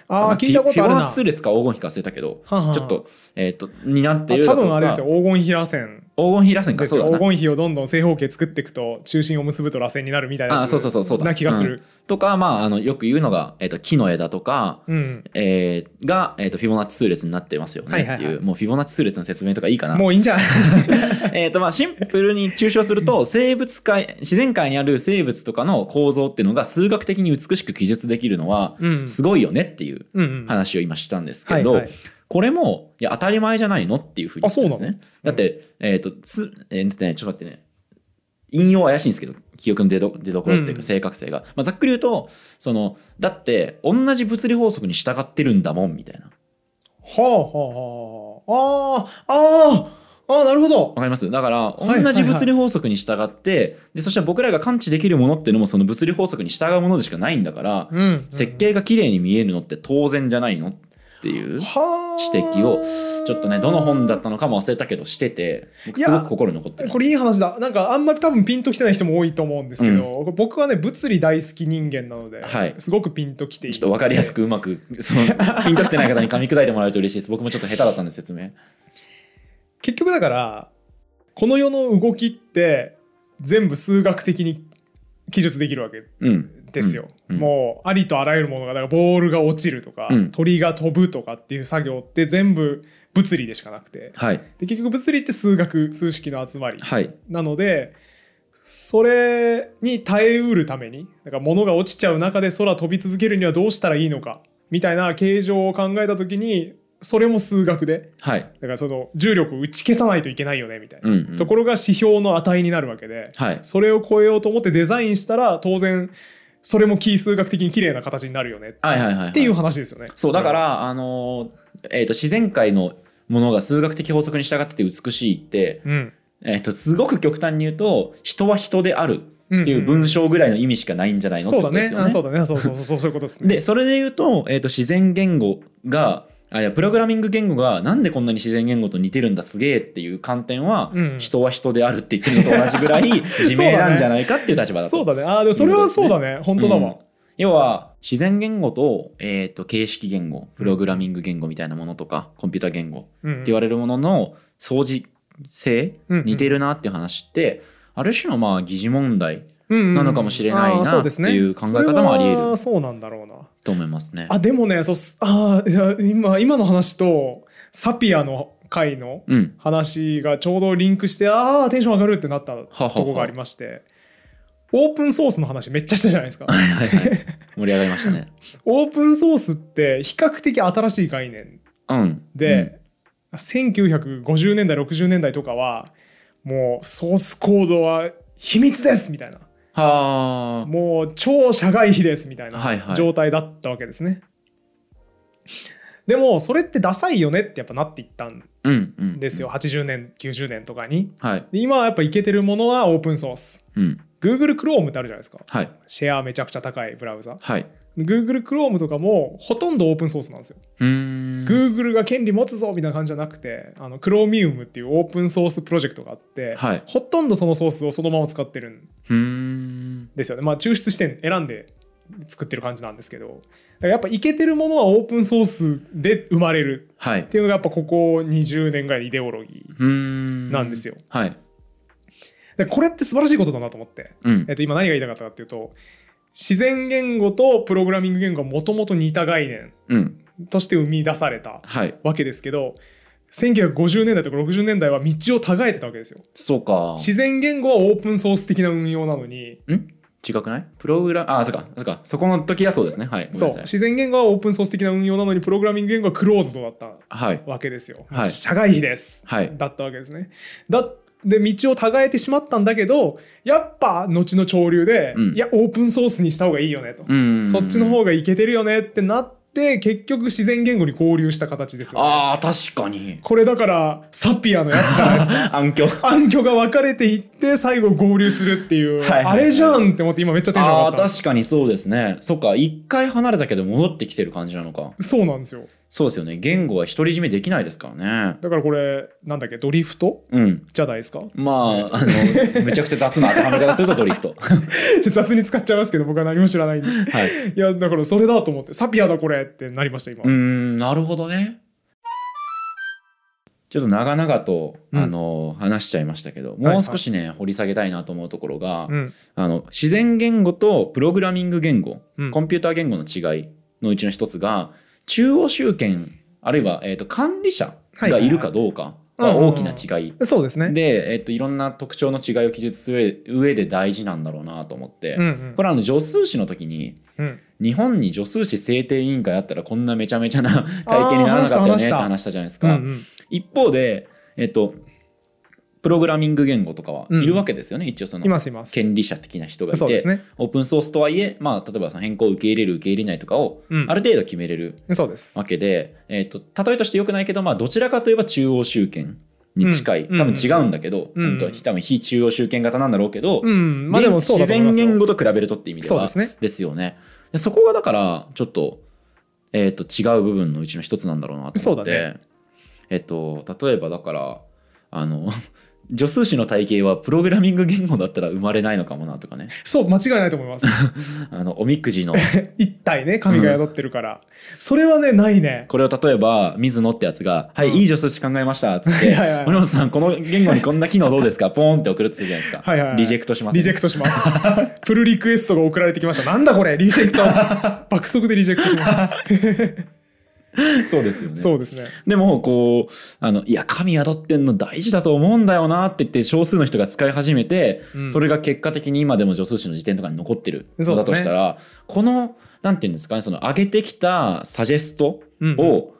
ああ、聞いたことあるな。フィボナッチ数列か黄金比か忘れたけど、ちょっと,、えっとになってるあ多分あれですよ。黄金比螺旋黄金比螺旋かですよ黄金比をどんどん正方形作っていくと中心を結ぶと螺旋になるみたいなあそうそうそうそうだ。な気がする、とか、まあ、あのよく言うのが、えっと木の枝とか、うん。えーが、えっとフィボナッチ数列になってますよね。っていう、はいはい。はいもうフィボナッチ数列の説明とかいいかな。もういいんじゃない？えっとまあシンプルに抽象すると生物界自然界にある生物とかの構造っていうのが数学的に美しく記述できるのはうん。すごいよねっていううんうん。話を今したんですけど、はいはいこれもいや当たり前じゃないのっていうふうに言ってるんですね。だって、えっ、とつ、えってね、ちょっと待ってね。引用怪しいんですけど記憶の出ど出どころっていううんか正確性が、まあ、ざっくり言うとそのだって同じ物理法則に従ってるんだもんみたいな。はあはあはああ。ーあーあーなるほど。わかります？だから同じ物理法則に従って、でそしたら僕らが感知できるものっていうのもその物理法則に従うものでしかないんだから、うん。設計が綺麗に見えるのって当然じゃないの？っていうはあ指摘をちょっとねどの本だったのかも忘れたけどしてて僕すごく心に残ってる。これいい話だ。なんかあんまり多分ピンときてない人も多いと思うんですけど、僕はね物理大好き人間なので、はい。すごくピンときていちょっと分かりやすくうまくその ピンときてない方に噛み砕いてもらえると嬉しいです。僕もちょっと下手だったんで説明。結局だからこの世の動きって全部数学的に記述できるわけ。うんですよ、うん。もうありとあらゆるものがだからボールが落ちるとか、うん。鳥が飛ぶとかっていう作業って全部物理でしかなくて。はい。で結局物理って数学数式の集まりはい。なのでそれに耐えうるためにだから物が落ちちゃう中で空飛び続けるにはどうしたらいいのかみたいな形状を考えた時にそれも数学で。はい。だからその重力を打ち消さないといけないよねみたいな、うんうん。ところが指標の値になるわけで、はい。それを超えようと思ってデザインしたら当然それもキー数学的に綺麗な形になるよねっていう話ですよね。そうだからあのーえーと自然界のものが数学的法則に従ってて美しいって、うん、えー、とすごく極端に言うと人は人であるっていううん文章ぐらいの意味しかないんじゃないのってそうだねことですよね。あそうだねそうそうそうそうそういうことですね。でそれで言うと,、えー、と自然言語があいやプログラミング言語がなんでこんなに自然言語と似てるんだすげえっていう観点は、うん。人は人であるって言ってるのと同じぐらい 自明なんじゃないかっていう立場だと。そうだね。あーでもそれはそうだね。本当だわ。うん要は自然言語と,、えー、と形式言語プログラミング言語みたいなものとか、コンピュータ言語ってうん言われるものの相似性、うん。似てるなっていう話ってある種のまあ疑似問題ななのかもしれないなっていう考え方もあり得る。そうなんだろう。な。と思いますね。あでもねそうすあーいや今今の話とサピアの回のうん話がちょうどリンクしてああテンション上がるってなったとこがありましてオープンソースの話めっちゃしたじゃないですか。はいはいはい盛り上がりましたね。オープンソースって比較的新しい概念うん。で、1950年代60年代とかはもうソースコードは秘密ですみたいなうん、はあ。もう超社外秘ですみたいはいはない状態だったわけですね。でもそれってダサいよねってやっぱなっていったんうんうん。ですよ、80年90年とかに。はい。で今はやっぱイケてるものはオープンソース。うん。Google Chrome ってあるじゃないですか。はい。シェアめちゃくちゃ高いブラウザ。はい。Google Chrome とかもほとんどオープンソースなんですよ。Google が権利持つぞみたいな感じじゃなくて、あの Chromium っていうオープンソースプロジェクトがあって、はいほとんどそのソースをそのまま使ってるん。ですよね。まあ抽出視点選んで作ってる感じなんですけど、やっぱイケてるものはオープンソースで生まれるはいっ。ていうのがやっぱここ20年ぐらいのイデオロギー。なんですよ。はい。でこれって素晴らしいことだなと思って、うんえっ。と、今何が言いたかったかっていうと自然言語とプログラミング言語がもともと似た概念うん。として生み出されたはい。わけですけど1950年代とか60年代は道を違えてたわけですよ。そうか。自然言語はオープンソース的な運用なのにん？違くない？プログラあ、そうか、そうか。そこの時はそうですね。はい。そう自然言語はオープンソース的な運用なのにプログラミング言語はクローズドだったはい。わけですよ。はい社外秘です、はい。だったわけですね。だで道を違えてしまったんだけどやっぱ後の潮流で、うん。いやオープンソースにした方がいいよねと、うん。そっちの方がいけてるよねってなって結局自然言語に合流した形ですよ、ね、ああ確かに。これだからサピアのやつじゃないですか。暗渠。暗渠が分かれていって最後合流するっていう、はいあれじゃんって思って今めっちゃテンション上がった。確かにそうですね。そっか一回離れたけど戻ってきてる感じなのか。そうなんですよそうですよね。言語は独り占めできないですからね。だからこれなんだっけドリフト？うん。じゃないですか？まああのめちゃくちゃ雑な当てはめ方するとドリフト。ちょっと雑に使っちゃいますけど僕は何も知らないんで。はい。いやだからそれだと思ってサピアだこれってなりました今、うーんなるほどね。ちょっと長々と、うん。あの話しちゃいましたけどはいもう少しね、掘り下げたいなと思うところが、うん。あの自然言語とプログラミング言語、うん。コンピューター言語の違いのうちの一つが中央集権あるいは、えー、と管理者がいるかどうかは大きな違い。そうですね。で、えっといろんな特徴の違いを記述する上で大事なんだろうなと思って、うんうん。これあの助数詞の時にうん。日本に助数詞制定委員会あったらこんなめちゃめちゃな 体験にならなかったよねって話したじゃないですか。うんうん一方で、えっと、プログラミング言語とかはうん。いるわけですよね、一応その権利者的な人がいて、そうですね。オープンソースとはいえ、まあ、例えばその変更を受け入れる受け入れないとかをうん。ある程度決めれるそうです。わけで、えっと例えとしてよくないけど、まあ、どちらかといえば中央集権に近い、うん。多分違うんだけど、うん。本当は多分非中央集権型なんだろうけど、うん。まあでも自然言語と比べるとって意味ではそうですね。ですよね。でそこがだからちょっと,、えー、と違う部分のうちの一つなんだろうなと思って。ね。えっ、と例えばだからあの助数詞の体系はプログラミング言語だったら生まれないのかもなとかね。そう間違いないと思います。あのおみくじの。一体ね神が宿ってるから、それはねないね。これを例えば水野ってやつが「はい、うん。いい助数詞考えました」っつってはいはいはい「森本さんこの言語にこんな機能どうですか?」ポーンって送るとするじゃないですか、はいはいはい。リジェクトします、リジェクトします。プルリクエストが送られてきました。なんだこれリジェクト。爆速でリジェクトします そうですよね。そうですね。でもこうあのいや神宿ってんの大事だと思うんだよなって言って少数の人が使い始めて、うん。それが結果的に今でも助数詞の時点とかに残ってるのだとしたら、このなんていうんですかねその上げてきたサジェストうんを、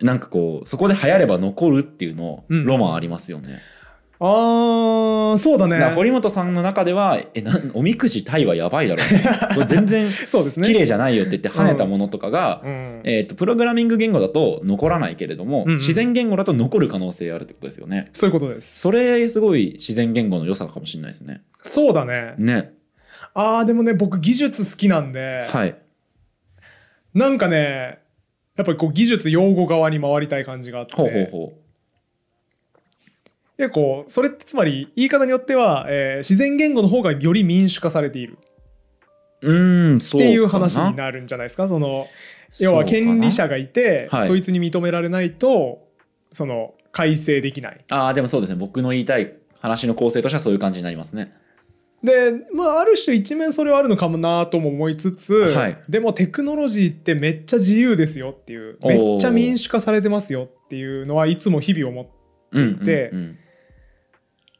なんかこうそこで流行れば残るっていうのうん。ロマンありますよね。あーそうだね。だから堀本さんの中では「えなんおみくじタイはやばいだろ」これ全然 そうですね。綺麗じゃないよって言って跳ねたものとかが、うん。えー、とプログラミング言語だと残らないけれども、うんうん。自然言語だと残る可能性あるってことですよね。そういうことです。それすごい自然言語の良さかもしれないですね。そうだね。ね。あーでもね僕技術好きなんで、はい。なんかねやっぱりこう技術用語側に回りたい感じがあって。ほうほうほ結構それってつまり言い方によっては、えー自然言語の方がより民主化されているう。ん。っていう話になるんじゃないですかその要は権利者がいて、はいそいつに認められないとその改正できないああ、でもそうですね。僕の言いたい話の構成としてはそういう感じになりますね。でまあある種一面それはあるのかもなとも思いつつ、はいでもテクノロジーってめっちゃ自由ですよっていうめっちゃ民主化されてますよっていうのはいつも日々思ってうん。でうんうん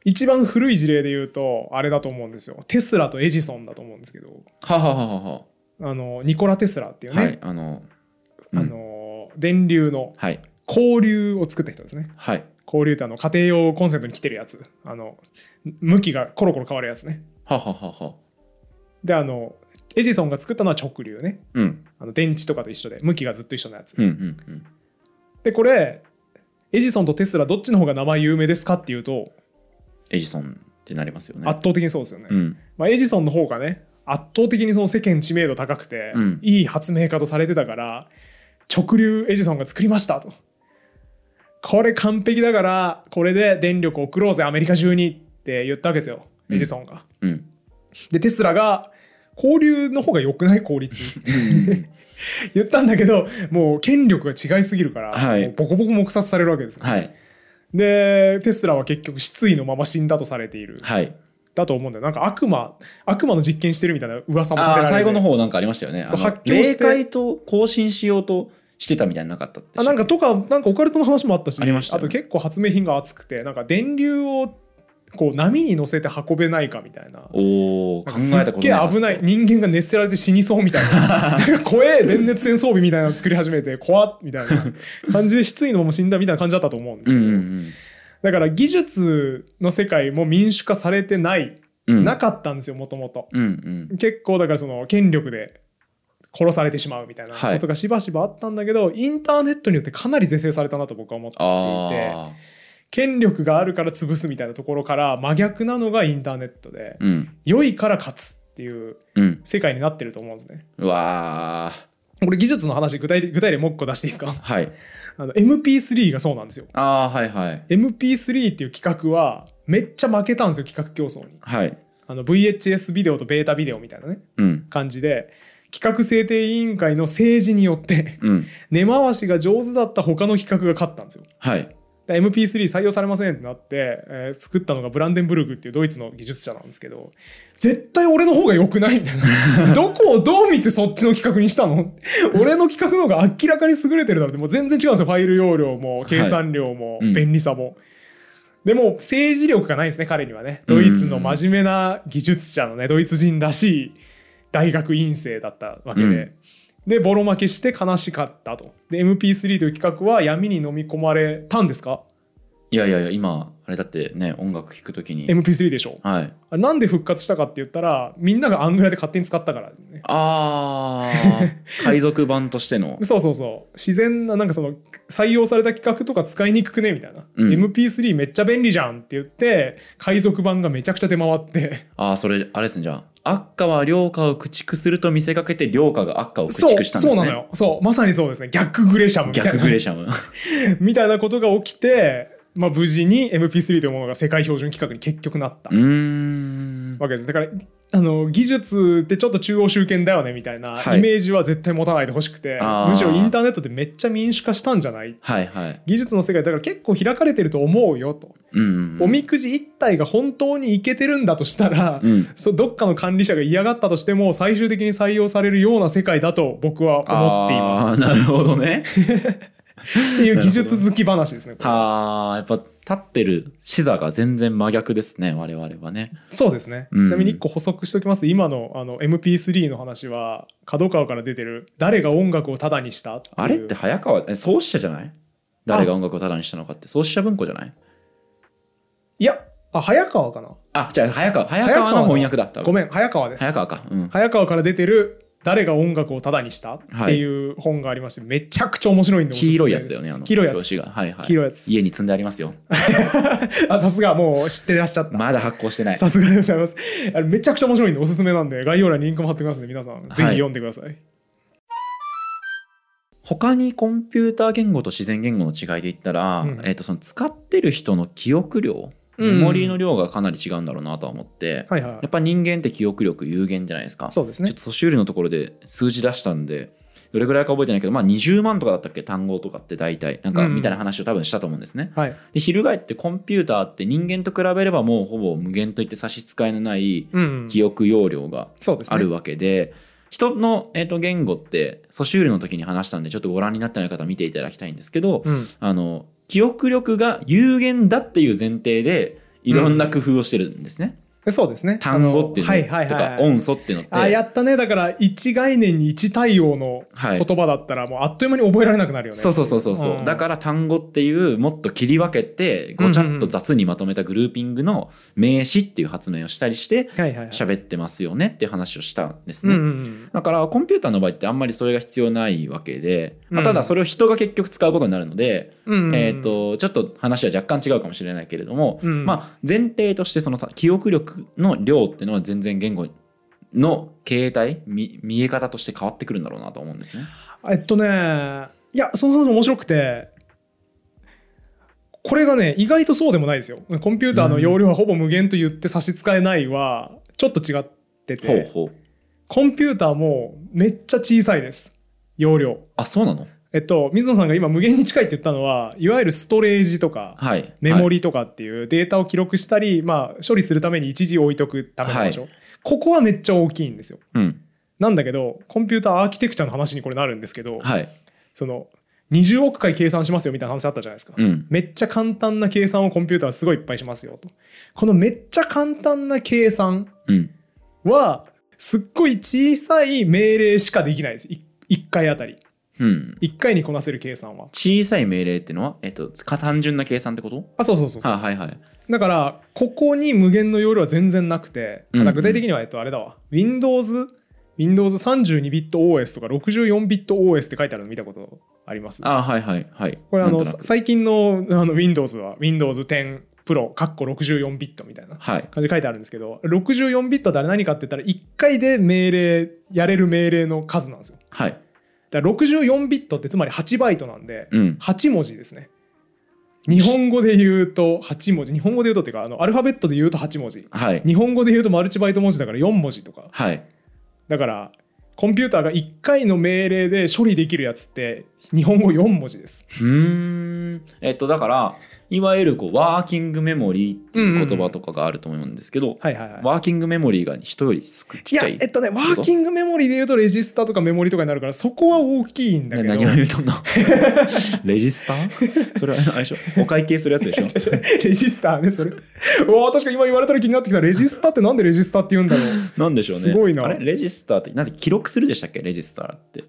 一番古い事例で言うとあれだと思うんですよテスラとエジソンだと思うんですけどははははは。あのニコラ・テスラっていうね、はい。あの、うんあの電流のはい。交流を作った人ですねはい。交流ってあの家庭用コンセントに来てるやつあの向きがコロコロ変わるやつねはははは。であのエジソンが作ったのは直流ねうん。あの電池とかと一緒で向きがずっと一緒のやつ、うんうんうん。でこれエジソンとテスラどっちの方が名前有名ですかっていうとエジソンってなりますよね。圧倒的にそうですよね、うん。まあ、エジソンの方がね圧倒的にその世間知名度高くて、うん。いい発明家とされてたから直流エジソンが作りましたと。これ完璧だからこれで電力を送ろうぜアメリカ中にって言ったわけですよエジソンが、うん。でテスラが交流の方が良くない効率。言ったんだけどもう権力が違いすぎるから、はい。ボコボコ黙殺されるわけです、はい。でテスラは結局失意のまま死んだとされている。はい。だと思うんだよ。なんか悪魔悪魔の実験してるみたいな噂も立てら最後の方なんかありましたよね。そう発狂して。霊界と更新しようとしてたみたいなのなかったあなんかとかなんかオカルトの話もあったし。ありましたよね。と結構発明品が熱くてなんか電流をこう波に乗せて運べないかみたいな。おお考なんかすっげえ危ない。人間が熱せられて死にそうみたいな。怖え電熱戦装備みたいなの作り始めて怖っみたいな。感じで失意のまま死んだみたいな感じだったと思うんですけど、うんうんうん。だから技術の世界も民主化されてない、うん。なかったんですよもともと。結構だからその権力で殺されてしまうみたいなはい。ことがしばしばあったんだけど、インターネットによってかなり是正されたなと僕は思っていて。権力があるから潰すみたいなところから真逆なのがインターネットで、うん。良いから勝つっていううん。世界になってると思うんですね。うわあ。これ技術の話具体的具体例もう一個出していいですか？はい。あの MP3 がそうなんですよ。ああ、はいはい。MP3 っていう企画はめっちゃ負けたんですよ企画競争に。はい。あの VHS ビデオとベータビデオみたいなねうん。感じで企画制定委員会の政治によってうん。根回しが上手だった他の企画が勝ったんですよ。はい。で MP3 採用されませんってなって、えー作ったのがブランデンブルグっていうドイツの技術者なんですけど絶対俺の方が良くないみたいな。どこをどう見てそっちの企画にしたの？俺の企画の方が明らかに優れてるだろうって。もう全然違うんですよ。ファイル容量も計算量もうん。便利さも。でも政治力がないんですね彼にはね。ドイツの真面目な技術者のねドイツ人らしい大学院生だったわけで、うんでボロ負けして悲しかったと。で MP3 という企画は闇に飲み込まれたんですか？いやいやいや、今、あれだってね、音楽聴くときに。MP3 でしょ。はい。あなんで復活したかって言ったらみんながアングラで勝手に使ったからね。ああ、海賊版としての。そうそうそう。自然ななんかその採用された企画とか使いにくくねみたいな、うん。MP3 めっちゃ便利じゃんって言って海賊版がめちゃくちゃ出回って。ああ、それ、あれですね、じゃあ、悪化は良化を駆逐すると見せかけて、良化が悪化を駆逐したんですね。そうなのよそうまさにそうですね逆グレシャムみたいな逆グレシャム。みたいなことが起きて、まあ、無事に MP3 というものが世界標準規格に結局なったうーん。わけですだからあの技術ってちょっと中央集権だよねみたいなはいイメージは絶対持たないでほしくて、あーむしろインターネットってめっちゃ民主化したんじゃない？はいはい。技術の世界だから結構開かれてると思うよと、うんうんうん。おみくじ一体が本当にいけてるんだとしたら、うん。そうどっかの管理者が嫌がったとしても最終的に採用されるような世界だと僕は思っていますなるほどね。っていう技術好き話ですねはあ、やっぱ立ってる視座が全然真逆ですね、我々はね。そうですね、うんちなみに1個補足しておきますと今のあの MP3 の話は角川から出てる「誰が音楽をタダにした?」あれって早川、え創始者じゃない？誰が音楽をタダにしたのかって創始者文庫じゃない？いやあ早川かなあ、じゃあ早川、早川の翻訳だった。ごめん早川です早川か。うん。早川から出てる「誰が音楽をタダにした?」っていう本がありましてめちゃくちゃ面白いんでおすすめ黄色いやつだよね、あの。黄色いやつ。はいはい。黄色いやつ家に積んでありますよ。あさすがもう知ってらっしゃったまだ発行してない。さすがでございますあれめちゃくちゃ面白いんでおすすめなんで概要欄にリンクも貼ってくださいんで皆さんぜひ読んでください、他にコンピューター言語と自然言語の違いで言ったら、うんえー、とその使ってる人の記憶量、うんメモリーの量がかなり違うんだろうなとは思って、はいはい。やっぱ人間って記憶力有限じゃないですか。そうですね。ちょっとソシュールのところで数字出したんでどれぐらいか覚えてないけど、まあ、20万とかだったっけ単語とかって大体。なんかうん。みたいな話を多分したと思うんですね。はい。で翻ってコンピューターって人間と比べればもうほぼ無限といって差し支えのないうん。記憶容量があるわけで、人の、えー、と言語ってソシュールの時に話したんでちょっとご覧になってない方は見ていただきたいんですけど、うん。あの記憶力が有限だっていう前提でいろんな工夫をしてるんですね。そうですね。単語っていうのはいはいとか音素っていうのって。あやったね。だから一概念に一対応のはい。言葉だったらもうあっという間に覚えられなくなるよね、そうそうそうそうそう、ん。だから単語っていうもっと切り分けてごちゃっと雑にまとめたグルーピングの名詞っていう発明をしたりして喋ってますよねっていう話をしたんですね。うんうんうん。だからコンピューターの場合ってあんまりそれが必要ないわけで、まあ、うんただそれを人が結局使うことになるので、うんうんえー、とちょっと話は若干違うかもしれないけれども、うんまあ、前提としてその記憶力の量っていうのは全然言語の形態見見え方として変わってくるんだろうなと思うんですね。えっとねいやその話面白くてこれがね意外とそうでもないですよ。コンピューターの容量はほぼ無限と言って差し支えないはちょっと違ってて。ほうほう。コンピューターもめっちゃ小さいです。容量。あそうなの？えっと水野さんが今無限に近いって言ったのはいわゆるストレージとかはい。メモリリとかっていうデータを記録したり、まあ、処理するために一時置いとくための場所、ここはめっちゃ大きいんですよ。うん。なんだけどコンピューターアーキテクチャの話にこれなるんですけど、はい。その20億回計算しますよみたいな話あったじゃないですか、うん。めっちゃ簡単な計算をコンピューターはすごいいっぱいしますよと。このめっちゃ簡単な計算うん。はすっごい小さい命令しかできないです。1回あたりうん。1回にこなせる計算は小さい命令っていうのは、えっと、か単純な計算ってこと？あそうそうそうそうあはいはい。だからここに無限の容量は全然なくて、うんあだから具体的にはえっとあれだわ Windows Windows32 ビット OS とか64ビット OS って書いてあるの見たことあります？あはいはいはい。これあの最近のあの Windows は Windows 10 Pro かっこ64ビットみたいなはい。感じで書いてあるんですけど64ビットってあれ何かって言ったら1回で命令やれる命令の数なんですよはい。だから64ビットってつまり8バイトなんで、うん。8文字ですね日本語で言うと8文字日本語で言うとっていうかあのアルファベットで言うと8文字はい。日本語で言うとマルチバイト文字だから4文字とかはい。だからコンピューターが1回の命令で処理できるやつって日本語4文字ですうーん。えっと、だから、いわゆるこうワーキングメモリーっていう言葉とかがあると思うんですけど、ワーキングメモリーが人より少ちい。い。えっとねワーキングメモリーで言うとレジスタとかメモリとかになるからそこは大きいんだけど。ね何を言うとんの？レジスター？それはあれでしょ？お会計するやつでしょ？レジスターねそれ。うわ確かに今言われたら気になってきた。レジスタってなんでレジスタって言うんだろう。なんでしょうね。すごいな。あれ？レジスターってなんで記録するでしたっけ？レジスターって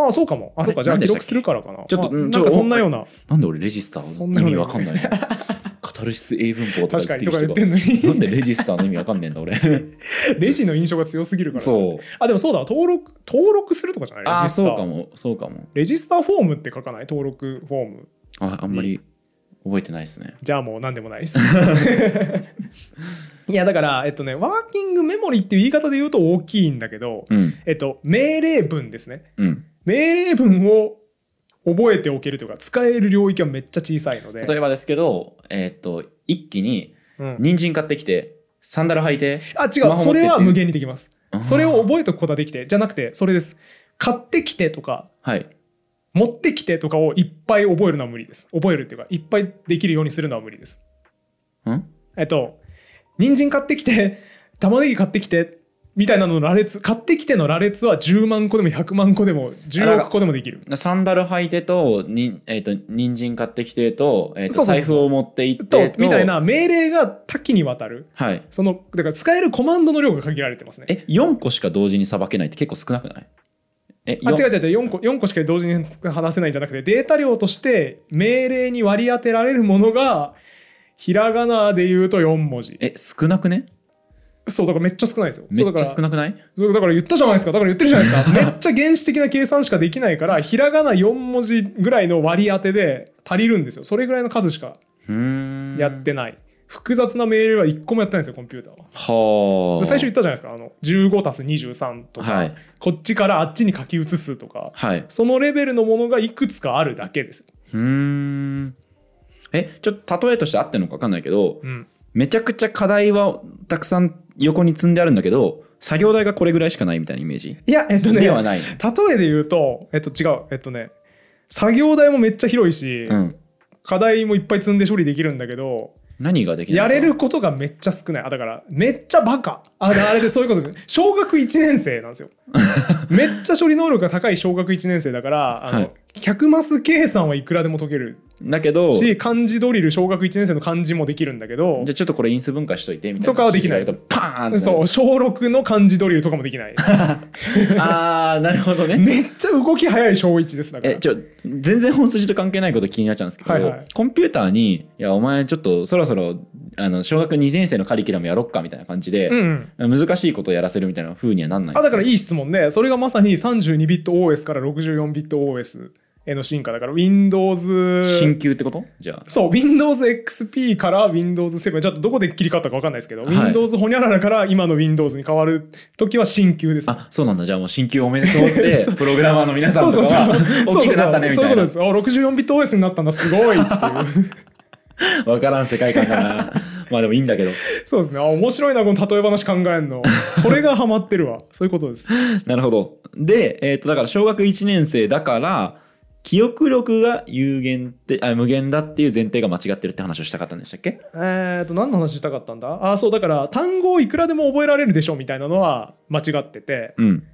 ああそうかも。あそうか。じゃあ記録するからかな。ちょっとまあなんかそんなような。なんで俺レジスターの意味わかんないの？カタルシス英文法とか言ってる人にとか言ってんのに。がなんでレジスターの意味わかんねえんだ俺。レジの印象が強すぎるから。そう。あでもそうだ。登録登録するとかじゃない？レジスタそうかも。そうかも。レジスターフォームって書かない？登録フォーム。ああんまり覚えてないですね。じゃあもう何でもないです。いやだからえっとねワーキングメモリっていう言い方で言うと大きいんだけど、うん。えっと命令文ですね。うん命令文を覚えておけるというか使える領域はめっちゃ小さいので。例えばですけどえーっと一気にうん。人参買ってきてサンダル履いてあ違う。それは無限にできます。それを覚えておくことができてじゃなくてそれです買ってきてとかはい。持ってきてとかをいっぱい覚えるのは無理です。覚えるっていうかいっぱいできるようにするのは無理です。ん？えっと人参買ってきて玉ねぎ買ってきてみたいなのの羅列買ってきての羅列は10万個でも100万個でも10億個でもできる。サンダル履いてとにえーっと人参買ってきてとえーと財布を持って行っとてとみたいな命令が多岐にわたる。そはい。のだから使えるコマンドの量が限られてますね。え4個しか同時にさばけないって結構少なくない？えよあ違う違う違う4個 ,4 個しか同時に話せないんじゃなくてデータ量として命令に割り当てられるものがひらがなで言うと4文字。え少なくね？そうだからめっちゃ少ないですよ。めっちゃそうだから少なくない？そうだから言ったじゃないですか。だから言ってるじゃないですか。めっちゃ原始的な計算しかできないからひらがな4文字ぐらいの割り当てで足りるんですよ。それぐらいの数しかやってない、複雑な命令は1個もやってないんですよコンピューターは。はあ。最初言ったじゃないですか。あの15たす23とか、はい。こっちからあっちに書き写すとか。はい。そのレベルのものがいくつかあるだけです。うーん。えちょっと例えとして合ってるのか分かんないけどうん、めちゃくちゃ課題はたくさん横に積んであるんだけど作業台がこれぐらいしかないみたいなイメージ？いや、えっとね、ではない例えで言うと、えっと、違う、えっとね、作業台もめっちゃ広いし、うん課題もいっぱい積んで処理できるんだけど、何ができないやれることがめっちゃ少ない。あ、だから、めっちゃバカ。あ、あれでそういうことですね。小学1年生なんですよ。めっちゃ処理能力が高い小学1年生だから、あの、はい100マス計算はいくらでも解ける。だけどじし、漢字ドリル小学1年生の漢字もできるんだけどゃあ、ちょっとこれ因数分解しといてみたいなとかはできない。とパーンそう、小6の漢字ドリルとかもできない。あーなるほどね。めっちゃ動き早い小1ですだから。えちょ全然本筋と関係ないこと気になっちゃうんですけど、はいはい。コンピューターに「いやお前ちょっとそろそろあの小学2年生のカリキュラムやろっか」みたいな感じで、うんうん。難しいことをやらせるみたいな風にはなんないですあだからいい質問で、それがまさに32ビット OS から64ビット OS への進化だから Windows 進級ってこと？じゃあそう Windows XP から Windows 7ちょっとどこで切り替わったか分かんないですけど、はい Windows ホニャララから今の Windows に変わる時は進級です。あそうなんだじゃあもう進級おめでとうって プログラマーの皆さんとかそうそうはそう 大きくなったねみたいなそうそうそういうことです。あ64ビット OS になったんだすごいっていう。分からん世界観だなまあでもいいんだけどそうですね。あ面白いなこの例え話考えんの。これがハマってるわ。そういうことです。なるほどで、えー、とだから小学1年生だから記憶力が有限ってあ無限だっていう前提が間違ってるって話をしたかったんでしたっけ？えー、と何の話したかったんだ？あそうだから単語をいくらでも覚えられるでしょみたいなのは間違ってて。うん。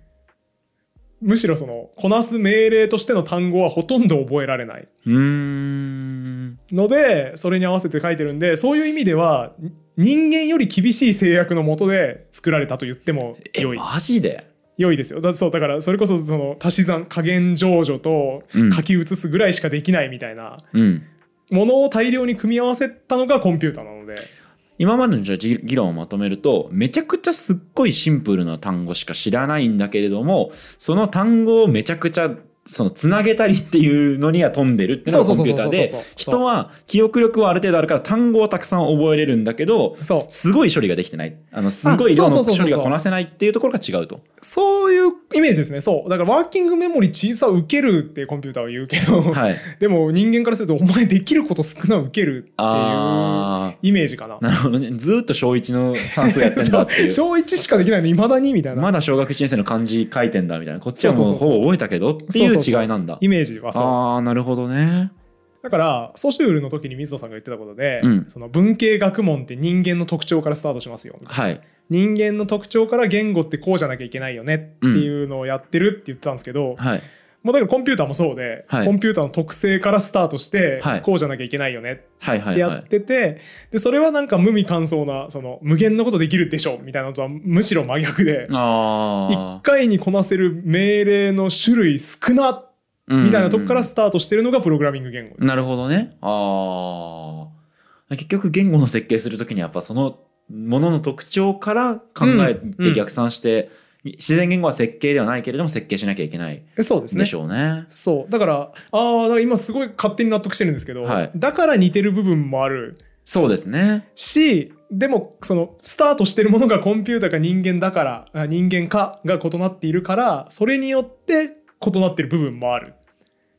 むしろそのこなす命令としての単語はほとんど覚えられない。うーん。のでそれに合わせて書いてるんでそういう意味ではに人間より厳しい制約のもとで作られたと言ってもえ良い。マジで？良いですよ。だそうだからそれこそその足し算加減乗除とうん。書き写すぐらいしかできないみたいなうん。ものを大量に組み合わせたのがコンピューターなので。今までのじゃ議論をまとめるとめちゃくちゃすっごいシンプルな単語しか知らないんだけれどもその単語をめちゃくちゃそのつなげたりっていうのには飛んでるっていうのがコンピューターで人は記憶力はある程度あるから単語をたくさん覚えれるんだけどそう。すごい処理ができてない。あのすごい量の処理がこなせないっていうところが違うと。そういうイメージですね。そう。だからワーキングメモリ小さ受けるってコンピューターは言うけど、はい、でも人間からするとお前できること少な受けるっていうあイメージかな。ーなるほどね。ずーっと小1の算数やってんだっていう。小1しかできないのいまだにみたいな、まだ小学1年生の漢字書いてんだみたいな。こっちはもう。ほぼ覚えたけどっていう違いなんだ。イメージはそう。ああなるほどね。だからソシュールの時に水野さんが言ってたことで、うん。その文系学問って人間の特徴からスタートしますよはい。人間の特徴から言語ってこうじゃなきゃいけないよねっていうのをやってるって言ってたんですけど、はいもうだからコンピューターもそうで、はい。コンピューターの特性からスタートして、はい。こうじゃなきゃいけないよねはいはいはってやっいてて、でそれはなんか無味乾燥なその無限のことできるでしょみたいなのとはむしろ真逆であ1回にこなせる命令の種類少なあみたいなとこからスタートしてるのがプログラミング言語です。なるほどね。ああ結局言語の設計するときにやっぱそのものの特徴から考えうんて逆算して、自然言語は設計ではないけれども設計しなきゃいけないえそうですね。でしょうね。そう。だからああ今すごい勝手に納得してるんですけど、はい。だから似てる部分もある。そうですね。しでもそのスタートしてるものがコンピューターか人間だからあ人間かが異なっているからそれによって異なってる部分もある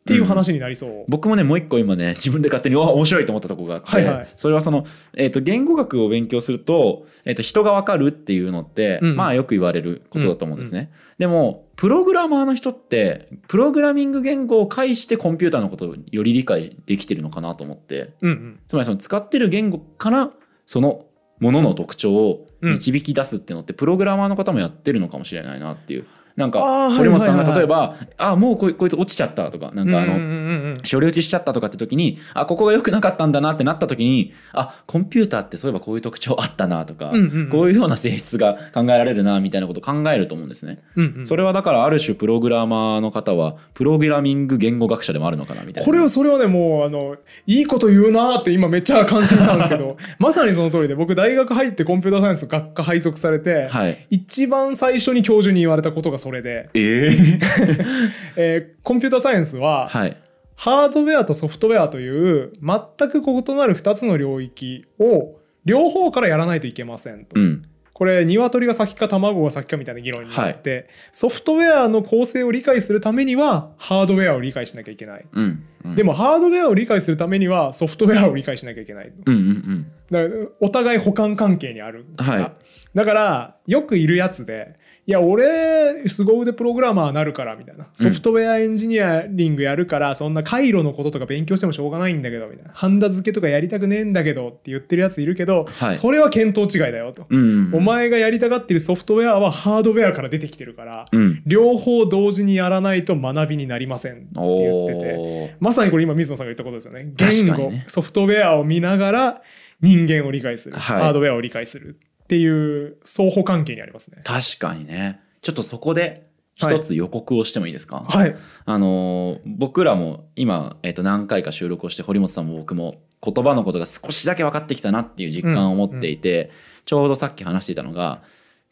っていう話になりそう。僕もねもう一個今ね自分で勝手にお面白いと思ったところがあって、はいはいそれはその、えー、と言語学を勉強すると,、えー、と人が分かるっていうのって、うんまあよく言われることだと思うんですね。でもプログラマーの人ってプログラミング言語を介してコンピューターのことをより理解できてるのかなと思ってうんうんつまりその使ってる言語からそのものの特徴を導き出すっていうのって、プログラマーの方もやってるのかもしれないなっていう。なんか堀本さんが例えば「あもうこいつ落ちちゃった」とかなんかあの、処理打ちしちゃったとかって時にあここが良くなかったんだなってなった時にあコンピューターってそういえばこういう特徴あったなとか、こういうような性質が考えられるなみたいなことを考えると思うんですね。それはだからある種プログラマーの方はプログラミング言語学者でもあるのかなみたいな。これはそれはねもうあのいいこと言うなーって今めっちゃ感心したんですけど まさにその通りで僕大学入ってコンピューターサイエンス学科配属されて、はい。一番最初に教授に言われたことがそれで、ええ えーコンピューターサイエンスは、はい。ハードウェアとソフトウェアという全く異なる2つの領域を両方からやらないといけませんと。うん。これ鶏が先か卵が先かみたいな議論になって、ソフトウェアの構成を理解するためにはハードウェアを理解しなきゃいけない。うん。うんでもハードウェアを理解するためにはソフトウェアを理解しなきゃいけない。うんうんうん。だからお互い補完関係にあるはいだからよくいるやつでいや俺凄腕プログラマーなるからみたいな。ソフトウェアエンジニアリングやるから、そんな回路のこととか勉強してもしょうがないんだけどみたいな。ハンダ付けとかやりたくねえんだけどって言ってるやついるけど、はい。それは見当違いだよと、うん。うん。お前がやりたがってるソフトウェアはハードウェアから出てきてるから、うん。両方同時にやらないと学びになりませんって言っててまさにこれ今水野さんが言ったことですよね。言語、ねソフトウェアを見ながら人間を理解する、はい。ハードウェアを理解するっていう相互関係にありますね。確かにね。ちょっとそこで一つ予告をしてもいいですか、はい。あのー僕らも今、えっと何回か収録をして堀本さんも僕も言葉のことが少しだけ分かってきたなっていう実感を持っていて、ちょうどさっき話していたのが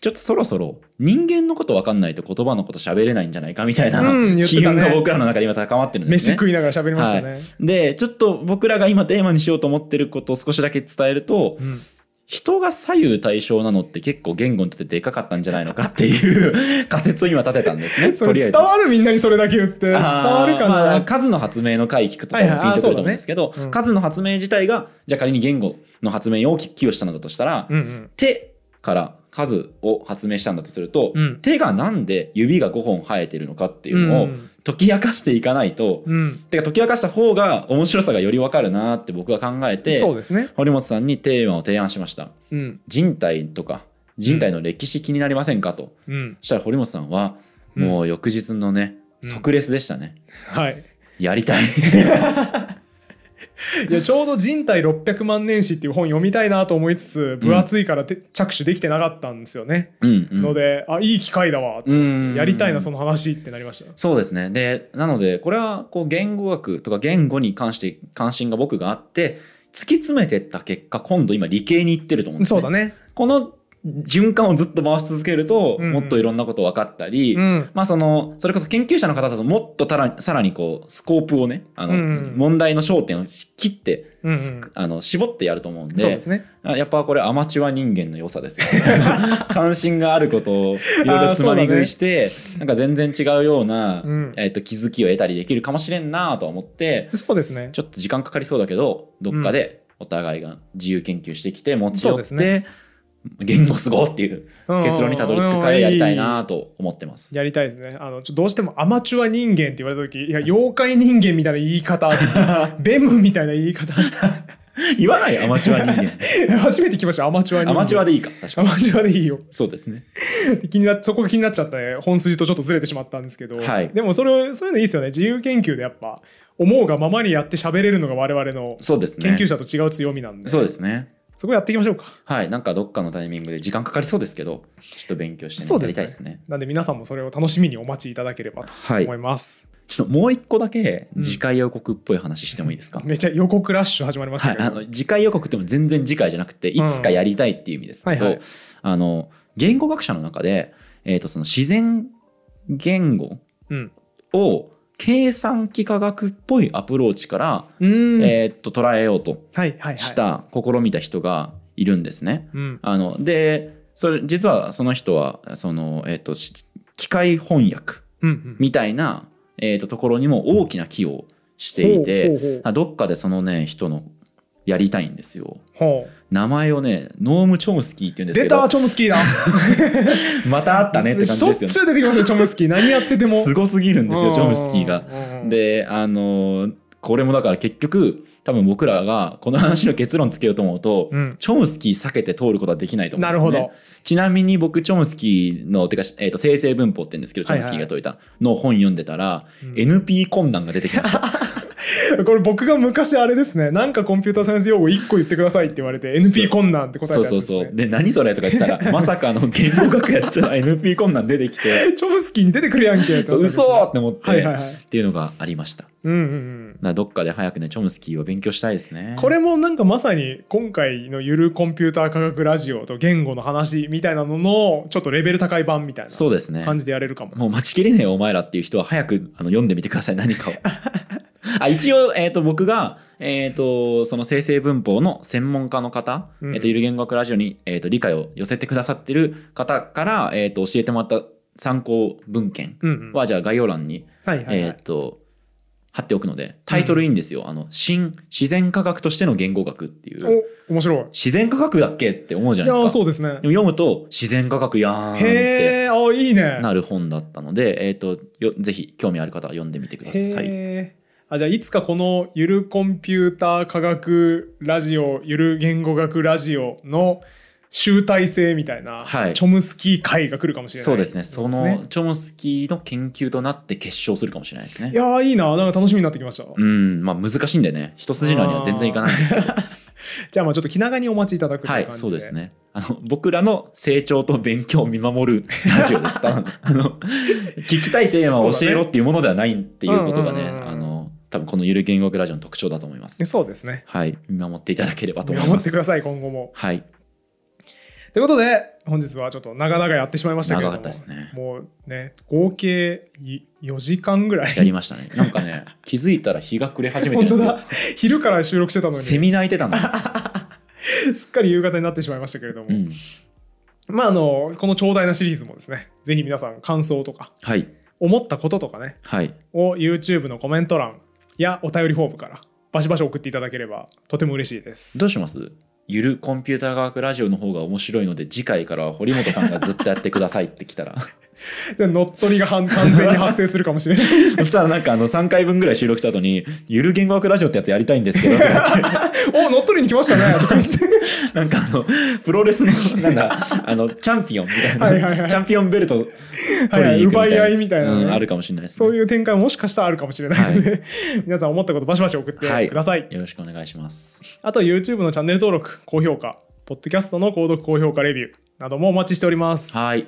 ちょっとそろそろ人間のこと分かんないと言葉のこと喋れないんじゃないかみたいな機運が僕らの中で今高まってるんです飯ね。食いながら喋りましたね、でちょっと僕らが今テーマにしようと思ってることを少しだけ伝えるとうん人が左右対称なのって結構言語にとってでかかったんじゃないのかっていう 仮説を今立てたんですね。それとりあえず。伝わるみんなにそれだけ言って伝わるかな、まあ数の発明の回聞くとはいはいピンとくると思うんですけど、そうだね。うん。数の発明自体がじゃあ仮に言語の発明に大きく寄与したのだとしたら、うんうん。手から数を発明したんだとすると、うん。手がなんで指が5本生えてるのかっていうのをうん解き明かしていかないと、うんてか解き明かした方が面白さがより分かるなって僕は考えてそうですね堀本さんにテーマを提案しました。うん人体とか人体の歴史気になりませんかと。うんそしたら堀本さんはもう翌日のね、うん即レスでしたね。はいやりたい。いやちょうど人体600万年史っていう本読みたいなと思いつつ分厚いからて着手できてなかったんですよね、うん、うん。のであいい機会だわ、うんやりたいなその話ってなりましたそうですね。で、なので、これは、こう、言語学とか言語に関して関心が僕があって、突き詰めてった結果、今度今理系に行ってると思うんですね。そうだねこの循環をずっと回し続けると、もっといろんなこと分かったり、うん。まあその、それこそ研究者の方だともっとたらさらにこう、スコープをね、あの、問題の焦点を切って、うんうん。すあの、絞ってやると思うんで、そうですね。あやっぱこれアマチュア人間の良さですよ。ね。関心があることをいろいろつまみ食いして、なんか全然違うような、うん。えっと気づきを得たりできるかもしれんなとは思って、そうですね。ちょっと時間かかりそうだけど、どっかでお互いが自由研究してきて持ち寄って、ね言語すごっていう結論にたどり着く会をやりたいなと思ってます。やりたいですねあのちょどうしてもアマチュア人間って言われた時いや妖怪人間みたいな言い方 ベムみたいな言い方 言わないアマチュア人間。初めて聞きましたアマチュア人間アマチュアでいいか、確かに。アマチュアでいいよそうですね。気になそこが気になっちゃって本筋とちょっとずれてしまったんですけど、はいでもそれそういうのいいですよね自由研究でやっぱ思うがままにやって喋れるのが我々の。研究者と違う強みなんで、そうですね。そこやっていきましょうか。はい。なんかどっかのタイミングで時間かかりそうですけど、ちょっと勉強してやりたいですね。なんで皆さんもそれを楽しみにお待ちいただければとはい。思います、ちょっともう一個だけうん次回予告っぽい話してもいいですか、めっちゃ予告ラッシュ始まりましたはい、あの次回予告っても全然次回じゃなくていつかやりたいっていう意味ですけど、はいはい。あの言語学者の中で、えー、とその自然言語うん。を計算機科学っぽいアプローチから、うん。えー、と捉えようとした、試みた人がいるんですね。うん。あのでそれ実はその人はその、えー、とし機械翻訳うんうん。みたいな、えー、とところにも大きな寄与をしていてほうほうほう。あどっかでそのね人のやりたいんですよ名前をねノーム・チョムスキーって言うんです出けど。たチョムスキーだ。またあったねって感じですよね。しょっちゅう出てきますよチョムスキー。何やってても。すごすぎるんですよチョムスキーが。うんであのーこれもだから結局多分僕らがこの話の結論つけようと思うと、うん。チョムスキー避けて通ることはできないと思うんですね。なるほど。ちなみに僕チョムスキーのてか、えー、と生成文法って言うんですけどチョムスキーが解いたの本読んでたら、うん。NP 困難が出てきました。これ僕が昔あれですねなんかコンピューターサイエンス用語1個言ってくださいって言われて NP 困難って答えたそうそうやつですねそう。で何それとか言ってたら まさかあの言語学やってたら NP 困難出てきて チョムスキーに出てくるやんけってそう嘘って思って、はいはいはいっていうのがありました。うんうんうんらどっかで早くねチョムスキーを勉強したいですね。これもなんかまさに今回のゆるコンピューター科学ラジオと言語の話みたいなののちょっとレベル高い版みたいなそうですね。感じでやれるかも。もう待ちきれねえよお前らっていう人は早くあの読んでみてください何かを。あ一応、えー、と僕が、えー、とその生成文法の専門家の方、うんえー、とゆる言語学ラジオに、えー、と理解を寄せてくださってる方から、えー、と教えてもらった参考文献うんうんはじゃあ概要欄に、はいはいはいえー、と貼っておくのでタイトルいいんですよ、あの新自然科学としての言語学っていうお面白い。自然科学だっけって思うじゃないですかそうですね。でも読むと自然科学やーんってへえあいいね。なる本だったので、えー、とよぜひ興味ある方は読んでみてください。あじゃあいつかこのゆるコンピューター科学ラジオゆる言語学ラジオの集大成みたいな、はい。チョムスキー会が来るかもしれないそうですね。そのチョムスキーの研究となって決勝するかもしれないですね。い。やーいいななんか楽しみになってきました、うんまあ難しいんでね。一筋縄には全然いかないんですけど。じゃあまあちょっと気長にお待ちいただくとはいいう感じで、そうですね。あの僕らの成長と勉強を見守るラジオです。あの 聞きたいテーマを教えろっていうものではないっていうことがねうんうんうんうん。あの多分このゆる言語学ラジオの特徴だと思います。そうですね。はい。見守っていただければと思います。見守ってく。ださい今後も。はい。ということで本日はちょっと長々やってしまいましたけれども。長かったですね。もうね合計4時間ぐらい。やりましたね。なんかね 気づいたら日が暮れ始めてるんですよ。本当だ。昼から収録してたのに。セミ鳴いてたの。すっかり夕方になってしまいましたけれども、うん、まああのこの長大なシリーズもですねぜひ皆さん感想とかはい。思ったこととかねはい。を YouTube のコメント欄やお便りフォームからバシバシ送っていただければとても嬉しいです。どうします？ゆるコンピューター科学ラジオの方が面白いので次回からは堀本さんがずっとやってくださいってきたら。じゃあ乗っ取りが完完全に発生するかもしれない。そしたらなんかあの3回分ぐらい収録した後に「ゆる言語学ラジオってやつやりたいんですけど」お乗っ取りに来ましたね。とか言ってなんかあのプロレスのなんだあのチャンピオンみたいな。はいはいはい。チャンピオンベルト取りに行くみたいな、はいはい。奪い合いみたいなね。うんあるかもしれないね、そういう展開ももしかしたらあるかもしれないので、皆さん思ったことバシバシ送ってはいください、よろしくお願いします。あとは YouTube のチャンネル登録高評価ポッドキャストの購読高評価レビューなどもお待ちしております、はい